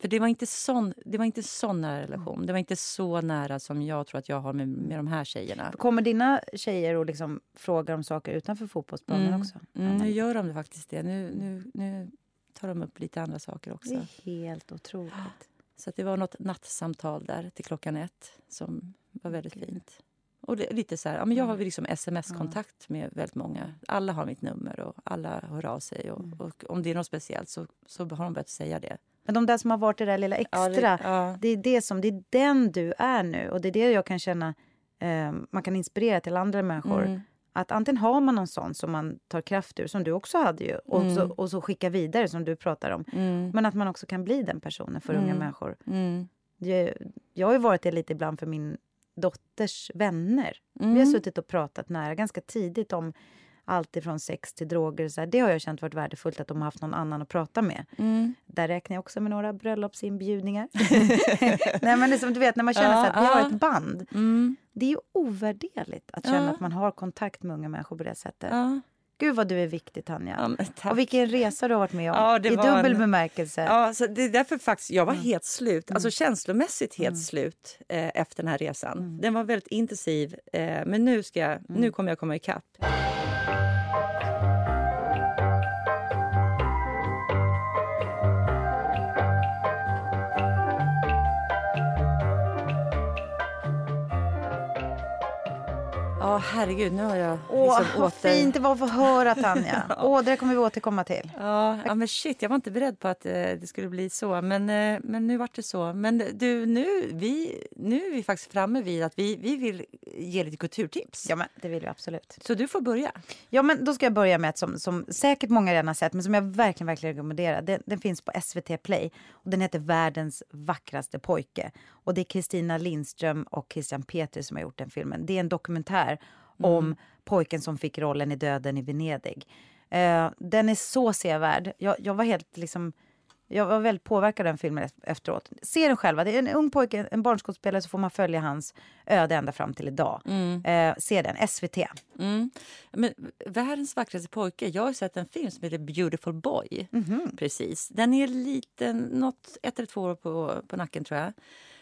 För det var inte sån, det var inte sån nära relation. Det var inte så nära som jag tror att jag har med, med de här tjejerna. Kommer dina tjejer och liksom frågar om saker utanför fotbollsplanen Mm. också? Mm, nu gör de det faktiskt det. Nu, nu, nu tar de upp lite andra saker Det också. är helt otroligt. Så det var något nattsamtal där till klockan ett som var väldigt fint. Och det, lite så här, ja, men jag har väl liksom sms-kontakt med väldigt många. Alla har mitt nummer och alla hör av sig. Och, och om det är något speciellt så, så har de börjat säga det. Men de där som har varit det där lilla extra, Ja, det- ja. det är det som, det är den du är nu. Och det är det jag kan känna, eh, man kan inspirera till andra människor. Mm. Att antingen har man någon sån som man tar kraft ur, som du också hade ju, och, Mm. så, och så skickar vidare som du pratar om. Mm. Men att man också kan bli den personen för unga Mm. människor. Mm. Jag, jag har ju varit det lite ibland för min dotters vänner. Mm. Vi har suttit och pratat nära ganska tidigt om allt ifrån sex till droger. Så här. Det har jag känt varit värdefullt att de har haft någon annan att prata med. Mm. Där räknar jag också med några bröllopsinbjudningar. Nej, men det är som du vet, när man känner Ja, så att vi har ett band. Mm. Det är ju ovärderligt att känna att man har kontakt med unga människor på det sättet. Gud vad du är viktig Tanja. Ja, och vilken resa du har varit med om. Ja, det I var dubbel en- bemärkelse. Ja, så det är därför faktiskt jag var Mm. helt slut. Alltså känslomässigt helt slut eh, efter den här resan. Mm. Den var väldigt intensiv. Eh, men nu, ska jag, nu kommer jag komma ikapp. Ja, herregud, nu har jag Åh, liksom vad åter... fint det var att få höra Tanja. Åh, det där kommer vi återkomma till. Ja, ja, men shit, jag var inte beredd på att eh, det skulle bli så. Men, eh, men nu vart det så. Men du, nu, vi, nu är vi faktiskt framme vid att vi, vi vill ge lite kulturtips. Ja, men det vill vi absolut. Så du får börja. Ja, men då ska jag börja med ett som, som säkert många redan har sett, men som jag verkligen, verkligen rekommenderar. Den, den finns på SVT Play och den heter Världens vackraste pojke. Och det är Kristina Lindström och Christian Petri som har gjort den filmen. Det är en dokumentär om pojken som fick rollen i Döden i Venedig. Eh, den är så sevärd. Jag, jag var helt liksom... Jag var väldigt påverkad av den filmen ef- efteråt. Se den själva. Det är en ung pojke, en barnskådespelare, så får man följa hans öde ända fram till idag. Eh, se den, SVT. Mm. Men världens vackraste pojke. Jag har sett en film som heter Beautiful Boy. Precis. Den är liten, något, ett eller två år på, på nacken tror jag.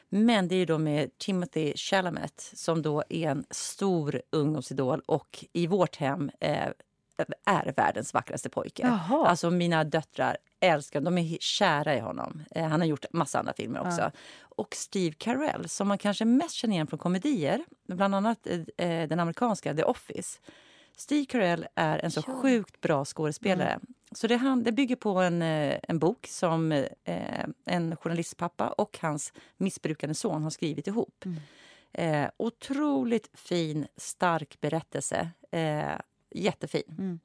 Men det är då med Timothy Chalamet som då är en stor ungdomsidol och i vårt hem eh, är världens vackraste pojke. Jaha. Alltså mina döttrar älskar de är kära i honom. Eh, han har gjort massa andra filmer också. Och Steve Carell som man kanske mest känner igen från komedier, bland annat eh, den amerikanska The Office. Steve Carell är en så sjukt bra skådespelare. Så det, han, det bygger på en, eh, en bok som eh, en journalistpappa och hans missbrukande son har skrivit ihop. Eh, otroligt fin, stark berättelse. Eh, jättefin.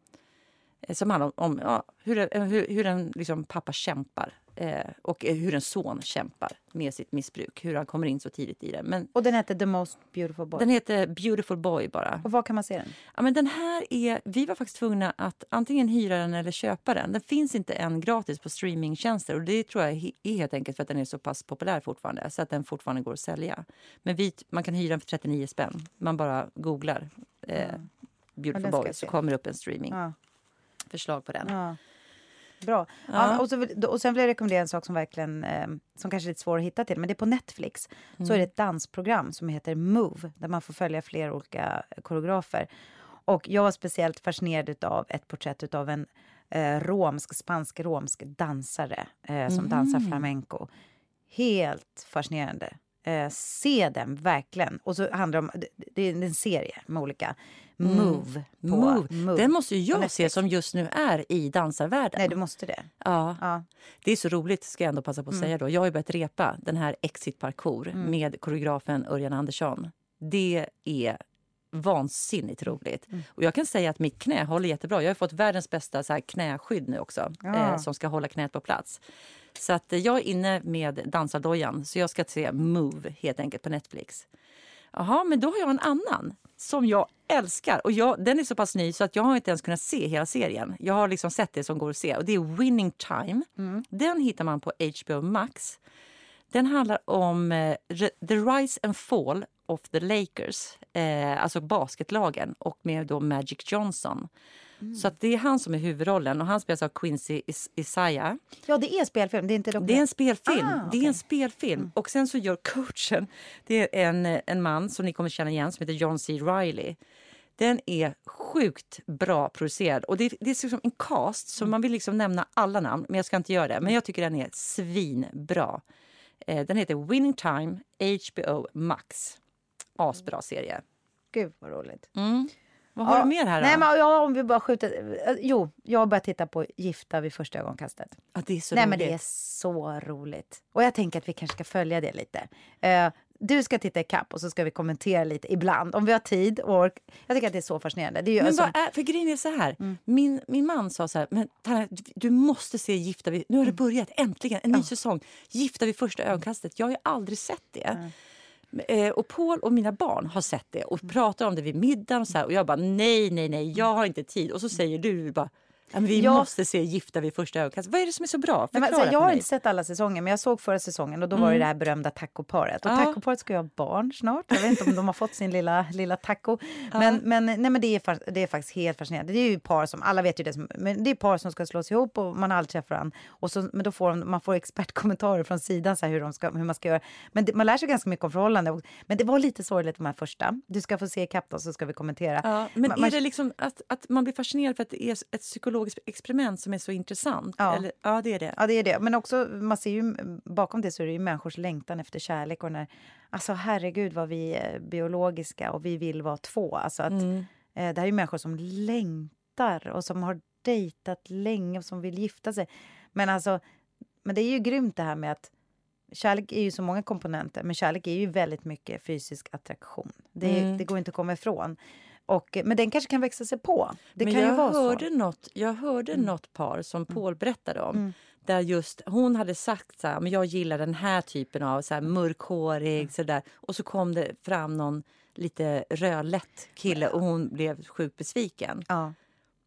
Eh, Som handlar om, om ja, hur, hur, hur en liksom, pappa kämpar eh, och eh, hur en son kämpar med sitt missbruk. Hur han kommer in så tidigt i det. Men Och den heter The Most Beautiful Boy. den heter Beautiful Boy bara. Och var kan man se den? Ja, men den här är, vi var faktiskt tvungna att antingen hyra den eller köpa den. Den finns inte än gratis på streamingtjänster och det tror jag är helt enkelt för att den är så pass populär fortfarande så att den fortfarande går att sälja. Men vi, man kan hyra den för 39 spänn. Man bara googlar eh, Beautiful Boy så kommer det upp en streamingförslag Ja. på den. Ja. Bra. Ja. och, så, och sen vill jag rekommendera en sak som verkligen eh, som kanske är lite svår att hitta till, men det är på Netflix. Så är det ett dansprogram som heter Move, där man får följa flera olika koreografer. Och jag var speciellt fascinerad av ett porträtt av en eh, romsk, spansk-romsk dansare eh, som dansar flamenco. Helt fascinerande. Eh, se den verkligen. Och så handlar det om, det, är en serie med olika Move. På, Move. Den måste ju jag se som just nu är i dansarvärlden. Nej, du måste det. ja. Ja. Det är så roligt, ska jag ändå passa på Mm. att säga. då. Jag har ju börjat repa den här Exit Parkour med koreografen Örjan Andersson. Det är vansinnigt roligt. Mm. Och jag kan säga att mitt knä håller jättebra. Jag har fått världens bästa så knäskydd nu också Ja. eh, som ska hålla knät på plats. Så att, eh, jag är inne med dansardojan så jag ska se Move helt enkelt på Netflix. Jaha, men då har jag en annan som jag älskar. Och jag, den är så pass ny så att jag har inte ens kunnat se hela serien. Jag har liksom sett det som går att se. Och det är Winning Time. Den hittar man på HBO Max. Den handlar om eh, the rise and fall of the Lakers, eh, alltså basketlagen, och med då Magic Johnson. Så att det är han som är huvudrollen och han spelas av Quincy Is- Isaiah. ja, det är spelfilm. Det är inte dokumentär. Det är en spelfilm. Ah, Det är en spelfilm. Och sen så gör coachen, det är en, en man som ni kommer känna igen som heter John C. Reilly. Den är sjukt bra producerad. Och det, det är liksom en cast, så man vill liksom nämna alla namn, men jag ska inte göra det. Men jag tycker den är svinbra. Eh, den heter Winning Time, HBO Max. Asbra serie. Gud, vad roligt. Mm. Vad har Ja, du mer här då? Nej, men ja, om vi bara skjuter... eh, Jo, jag har börjat titta på Gifta vid första ögonkastet. Ja, det är så Nej, roligt. men det är så roligt. Och jag tänker att vi kanske ska följa det lite. Eh, du ska titta ikapp och så ska vi kommentera lite ibland. Om vi har tid och ork. Jag tycker att det är så fascinerande. Det är Men alltså, vad är, för grejen är så här. Mm. Min, min man sa så här, men Tanja, du, måste se Gifta vid... Nu har det Mm. börjat, äntligen, en ny säsong. Gifta vid första ögonkastet. Jag har ju aldrig sett det. Eh, Eh, och Paul och mina barn har sett det och pratar om det vid middagen. Och, så här, och jag bara, nej, nej, nej, jag har inte tid. Och så säger du bara, men vi Ja. måste se Gifta vid första ögonkastet. Vad är det som är så bra? Förklara men, alltså, jag har inte sett alla säsonger, men jag såg förra säsongen och då var det det här berömda tacoparet. Och Ja. tacoparet ska ju ha barn snart. Jag vet inte om de har fått sin lilla, lilla taco. Men, men, nej, men det, är, det är faktiskt helt fascinerande. Det är ju par som, alla vet ju det, som, men det är par som ska slås ihop och man har aldrig träffat varandra. Och så, men då får de, man får expertkommentarer från sidan så hur, de ska, hur man ska göra. Men det, man lär sig ganska mycket om förhållanden. Men det var lite sorgligt de här första. Du ska få se då så ska vi kommentera. Ja, men Man- är det liksom att, att man blir fascinerad för att det är ett psykologiskt experiment som är så intressant? Ja. Eller, ja det är det. Ja, det är det. Men också, man ser ju bakom det så är det ju människors längtan efter kärlek. Och när, alltså herregud vad vi är biologiska och vi vill vara två. Alltså att, Mm. eh, det här är ju människor som längtar och som har dejtat länge och som vill gifta sig. Men alltså, men det är ju grymt det här med att kärlek är ju så många komponenter, men kärlek är ju väldigt mycket fysisk attraktion. Det, Mm. det går inte att komma ifrån. Och, men den kanske kan växa sig på. Det Men kan jag hörde så. Mm. Något, jag hörde något par som Paul berättade om. Där just hon hade sagt så här, men jag gillar den här typen av så här, mörkhårig. Mm. Så där. Och så kom det fram någon lite rödlätt kille och hon blev sjukt besviken. Ja.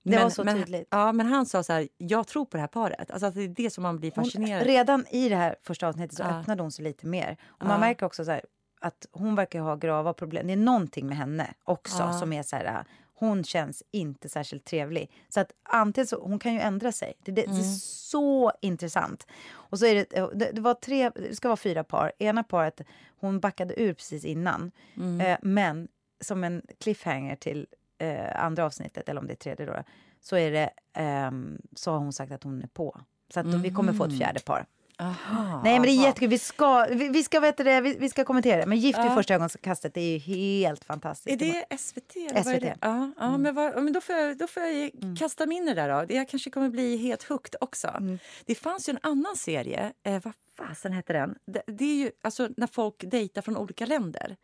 Det var så men, tydligt. Ja, men han sa så här, jag tror på det här paret. Alltså att det är det som man blir Hon, fascinerad redan i det här första avsnittet så Ja. öppnade hon sig lite mer. Och man Ja. märker också så här, att hon verkar ha grava problem. Det är någonting med henne också Ja. som är så här, hon känns inte särskilt trevlig. Så att antingen så, hon kan ju ändra sig. Det, det, det Mm. är så intressant. Och så är det, det, det var tre, det ska vara fyra par. Ena paret, hon backade ur precis innan. Mm. Eh, men som en cliffhanger till eh, andra avsnittet, eller om det är tredje då, så är det, ehm, så har hon sagt att hon är på. Så att vi kommer få ett fjärde par. Aha, Nej men det är jättekul. Vi ska, vi, vi ska, vet det, vi, vi ska kommentera det. Men Gift vid Ja. första ögonkastet är ju helt fantastiskt. Är det SVT? Är SVT. det? Ja, ja men, vad, men då får jag, då får jag Mm. kasta mig in i det där. Då. Jag kanske kommer bli helt hooked också. Mm. Det fanns ju en annan serie, eh, vad fasen hette den? Det, det är ju alltså när folk dejtar från olika länder.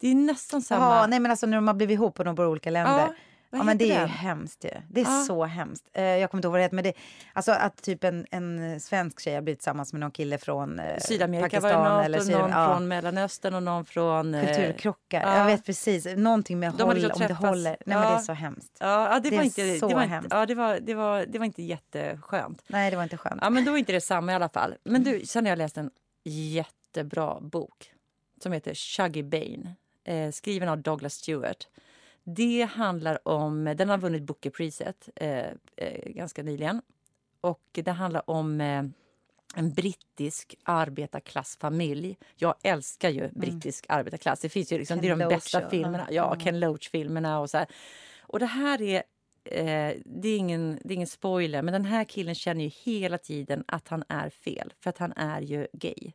Det är nästan samma... Jaha, nej men alltså när de har blivit ihop och de bor i olika länder. Ja, Ja, men det är ju hemskt ju. Det är Ja. så hemskt. Eh, jag kommer inte ihåg vad det heter, men det, alltså att typ en, en svensk tjej har blivit tillsammans med någon kille från eh, Sydamerika Pakistan var det något, eller och Sydam- någon ja, från Mellanöstern och någon från... eh, kulturkrockar. ja. Jag vet precis. Någonting med De har håll, liksom om det håller. Nej men det är så hemskt. Ja, det, Det var inte, så det var inte, hemskt. ja, det, var, det, var, det var inte jätteskönt. Nej det var inte skönt. Ja, men då är inte det samma i alla fall. Men du, sen har jag läst en jättebra bok som heter Shuggy Bane, eh, skriven av Douglas Stewart. Det handlar om, den har vunnit Bookerpriset eh, eh, ganska nyligen. Och det handlar om eh, en brittisk arbetarklassfamilj. Jag älskar ju brittisk arbetarklass. Det finns ju liksom, Mm. Ken det är de Loach bästa och- filmerna. ja. Ja, Mm. Ken Loach-filmerna och så här. Och det här är Eh, det, är ingen, det är ingen spoiler, men den här killen känner ju hela tiden att han är fel, för att han är ju gay.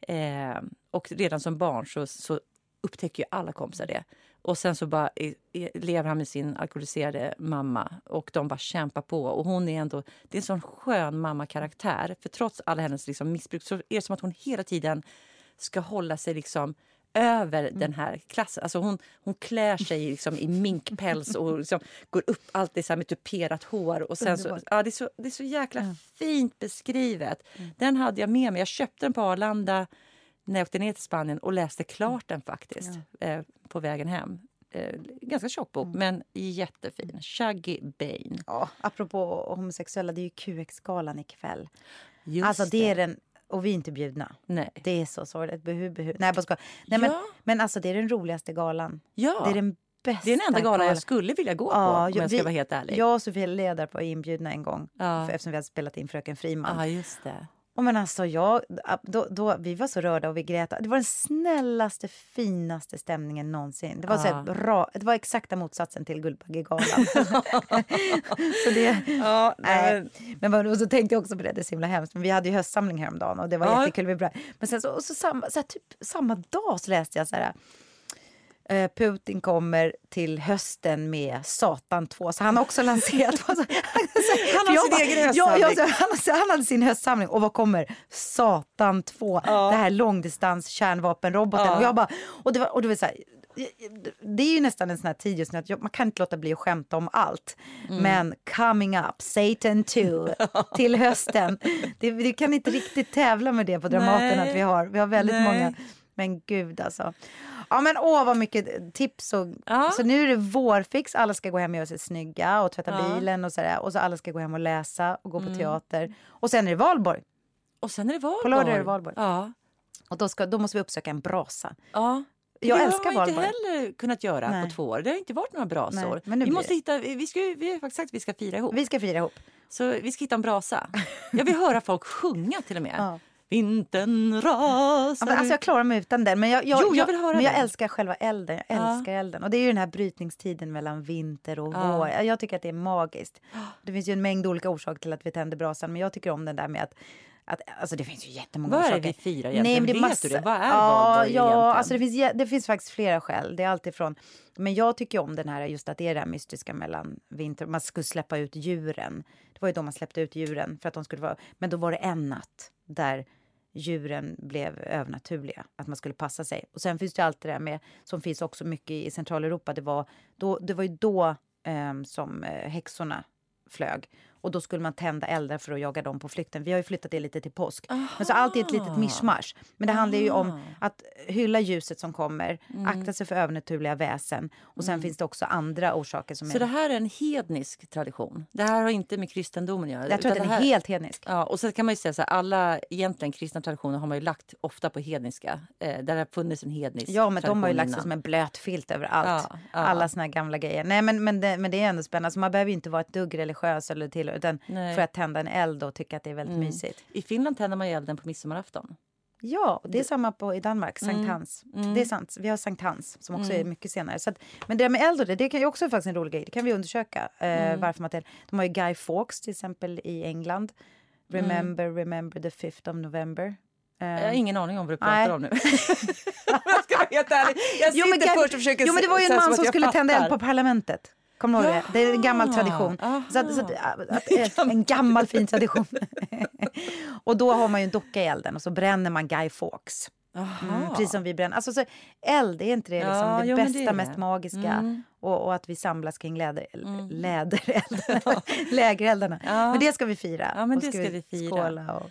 Eh, och redan som barn så, så upptäcker ju alla kompisar det. Och sen så bara lever han med sin alkoholiserade mamma och de bara kämpar på. Och hon är ändå, det är en sån skön mammakaraktär. För trots alla hennes liksom missbruk så är det som att hon hela tiden ska hålla sig liksom över Mm. den här klassen. Alltså hon, hon klär sig liksom i minkpäls och liksom går upp alltid så med tuperat hår. Och sen så, ja, det, är så, det är så jäkla fint beskrivet. Mm. Den hade jag med mig. Jag köpte den på Arlanda när jag åkte ner till Spanien och läste klart den faktiskt eh, på vägen hem. Eh, ganska tjock bok, Mm. men jättefin. Shaggy Bane. Ja, apropå homosexuella, det är ju QX-galan ikväll. Just alltså det är den, och vi är inte bjudna. Nej. Det är så sorgligt. Nej, jag bara skojar. Nej, men, Ja. men alltså det är den roligaste galan. Ja, Det är den bästa det är den enda galan galan. jag skulle vilja gå på Ja, om jag ska vi- vara helt ärlig. Jag och Sofia Ledarp var inbjudna en gång Ja. för, eftersom vi hade spelat in Fröken Friman. Ja, just det. Och men alltså jag, då, då, vi var så rörda och vi grät. Det var den snällaste, finaste stämningen någonsin. Det var, så här, Ja. bra, det var exakta motsatsen till Guldbaggegalan. så det, Ja, nej, men vad- och så tänkte jag också på det, det är så himla hemskt. Men vi hade ju höstsamling häromdagen och det var Ja. jättekul. Vi bra. Men sen så, och så, samma, så här, typ, samma dag så läste jag så här. Eh, Putin kommer till hösten med Satan 2, så han har också lanserat... han har sin egen Ja, höstsamling. ja, han, han hade sin höstsamling och vad kommer? Satan 2, det här långdistans kärnvapenroboten. Ja. Och jag bara, och det var, och det var så här, det är ju nästan en sån här tid just nu att man kan inte låta bli att skämta om allt. Mm. Men coming up, Satan 2 till hösten. Det, vi kan inte riktigt tävla med det på Dramaten Nej. att vi har. Vi har väldigt Nej. många. Men gud alltså. Ja men åh vad mycket tips. Och, Ja. Så nu är det vårfix. Alla ska gå hem och göra sig snygga och tvätta Ja. bilen och sådär. Och så alla ska gå hem och läsa och gå på teater. Och sen är det valborg. Och sen är det valborg. På lördag är det valborg. Ja. Och då, ska, då måste vi uppsöka en brasa. ja. Jag det älskar har man inte heller kunnat göra Nej. på två år. Det har inte varit några brasor. Nej, men nu vi, måste det. hitta, vi, ska, vi har faktiskt sagt att vi ska fira ihop. Vi ska fira ihop. Så vi ska hitta en brasa. Jag vill höra folk sjunga till och med. Ja. Vintern rasar. Ja, alltså jag klarar mig utan den. Men jag, jag, Jo, jag vill höra men jag den. älskar själva elden. Jag Ja. älskar elden. Och det är ju den här brytningstiden mellan vinter och Ja. vår. Jag tycker att det är magiskt. Det finns ju en mängd olika orsaker till att vi tänder brasan. Men jag tycker om den där med att att, alltså det finns ju jättemånga Vad är det vi firar egentligen? det är Vet massa- du det? Vad är ja, valborg ja, egentligen? alltså det finns, det finns faktiskt flera skäl. Det är alltifrån, men jag tycker om den här just att det är det här mystiska mellan vinter. Man skulle släppa ut djuren. Det var ju då man släppte ut djuren för att de skulle vara, men då var det en natt där djuren blev övernaturliga, att man skulle passa sig. Och sen finns det allt det där med, som finns också mycket i Centraleuropa, det var, då, det var ju då ehm, som eh, häxorna flög. Och då skulle man tända eldar för att jaga dem på flykten. Vi har ju flyttat det lite till påsk. Men så allt är ett litet mischmasch. Men det handlar ju om att hylla ljuset som kommer, Mm. akta sig för övernaturliga väsen. Och sen finns det också andra orsaker som Så är... det här är en hednisk tradition? Det här har inte med kristendomen att göra? jag tror att den det är här- helt hednisk. Ja, och så kan man ju säga så här, alla egentligen kristna traditioner har man ju lagt ofta på hedniska. Eh, där har funnits en hednisk Ja, men de har ju lagt sig som en blöt filt över allt. Ja, ja. Alla såna här gamla grejer. Nej, men, men, det, men det är ändå spännande. Alltså, man behöver ju inte vara ett dugg religiös eller till, utan Nej. Mm. för att tända en eld och tycka att det är väldigt mysigt. I Finland tänder man ju elden på midsommarafton. Ja, det är samma på, i Danmark, Sankt Mm. Hans. Det är sant, vi har Sankt Hans som också är mycket senare. Så att, men det där med eld och det, det kan ju också faktiskt en rolig grej. Det kan vi undersöka. Mm. Eh, varför man. De har ju Guy Fawkes till exempel i England. Mm. Remember, remember the 5th of November. Eh, Jag har ingen aning om vad du Nej. pratar om nu. jag ska vara helt ärlig. Jag sitter men Guy- först och försöker Jo, men det var ju en man som skulle tända eld fattar. på parlamentet. Kommer du ihåg det? Det är en gammal tradition. Så att, så att, att, en gammal fin tradition. och då har man ju en docka i elden och så bränner man Guy Fawkes. Mm, precis som vi bränner. Alltså, så, eld, är inte det liksom Ja, det jo, det bästa, är mest det. magiska? Mm. Och, och att vi samlas kring läder, lädereldarna, lägereldarna. Ja. Men det ska vi fira. Ja, men Och det ska vi fira. Och...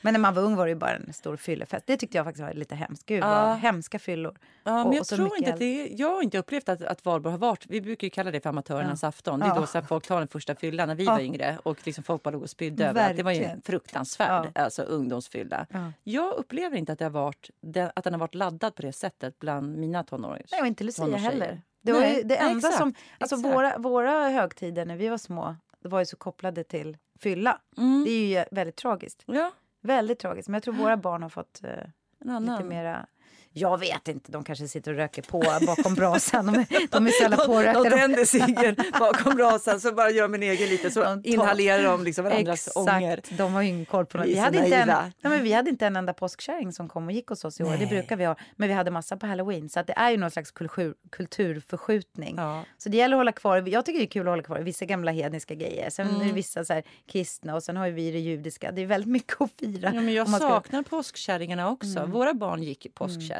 Men när man var ung var det bara en stor fyllefest. Det tyckte jag faktiskt var lite hemskt. Gud, Ja. vad hemska fyllor. Ja, men jag och så tror inte att det är, jag har inte upplevt att, att valborg har varit, vi brukar ju kalla det för amatörernas afton. Det är Ja. då så folk tar den första fyllan när vi Ja. var yngre och liksom folk bara låg och spydde överallt. Det var ju en fruktansvärd alltså, ungdomsfylla. Ja. Jag upplever inte att, det har varit, att den har varit laddad på det sättet bland mina tonåringar. Nej, och inte Lucia heller. Det var Nej, det enda exakt, som... Alltså exakt. våra, våra högtider när vi var små var ju så kopplade till fylla. Mm. Det är ju väldigt tragiskt. Ja, Väldigt tragiskt. Men jag tror våra barn har fått eh, lite mera... Jag vet inte, de kanske sitter och röker på bakom brasan. De de är så jävla pårökta. De De- tänder ciggen bakom brasan så bara gör min egen lite så De inhalerar de liksom varandras ånger. Exakt, de har ju ingen koll på något. Vi hade, inte en, nej, men vi hade inte en enda påskkärring som kom och gick hos oss i år. Det Nej. brukar vi ha. Men vi hade massa på halloween. Så att det är ju någon slags kultur, kulturförskjutning. Ja. Så det gäller att hålla kvar. Jag tycker det är kul att hålla kvar vissa gamla hedniska grejer. Sen Mm. är det vissa så här kristna och sen har vi det judiska. Det är väldigt mycket att fira. Ja, men jag ska- Mm. saknar påskkärringarna också. Våra barn gick i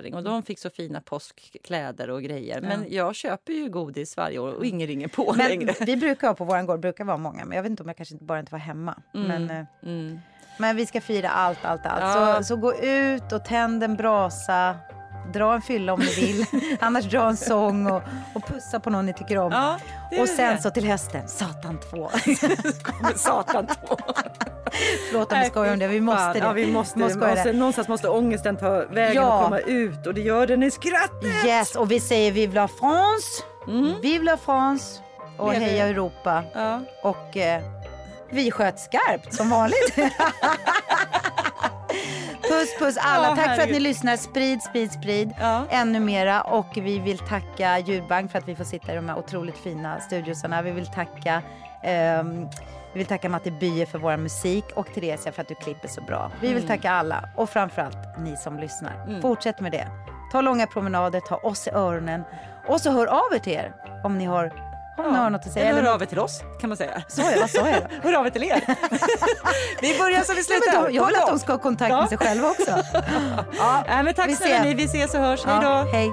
påskkärring och de fick så fina påskkläder och grejer. Men jag köper ju godis varje år och ingen ringer på Men längre. vi brukar ha på vår gård, brukar vara många. Men jag vet inte om jag kanske inte bara inte var hemma. Men, eh, Mm. men vi ska fira allt, allt, allt. Så, så gå ut och tänd en brasa. Dra en fylla om ni vill. Annars dra en sång och, och pussa på någon ni tycker om. Ja, och sen det. så till hösten, Satan 2. Kommer Satan på. Förlåt om vi skojar om det, vi måste det. Ja, vi måste, Måste skoja måste, det. någonstans måste ångesten ta vägen Ja. och komma ut och det gör den i skrattet. Yes, och vi säger Vive la France! Vive la France! Och Lever. heja Europa! Ja. Och eh, vi sköt skarpt som vanligt. puss puss alla. Tack för att ni lyssnar. Sprid, sprid, sprid. Ja. Ännu mera. Och vi vill tacka Ljudbank för att vi får sitta i de här otroligt fina studiosarna. Vi vill tacka ehm, vi vill tacka Matte Bye för vår musik och Theresia för att du klipper så bra. Vi Mm. vill tacka alla och framförallt ni som lyssnar. Fortsätt med det. Ta långa promenader, ta oss i öronen och så hör av er till er om ni har, om ni har något att säga. Eller hör av er till oss kan man säga. Sa jag? Vad sa jag? då? Hör av er till er. vi börjar som vi slutar. men de, jag vill att de ska ha kontakt Ja. med sig själva också. Ja, Nej, men tack Vi snälla ni. Vi ses och hörs. Hej då. ja, hej.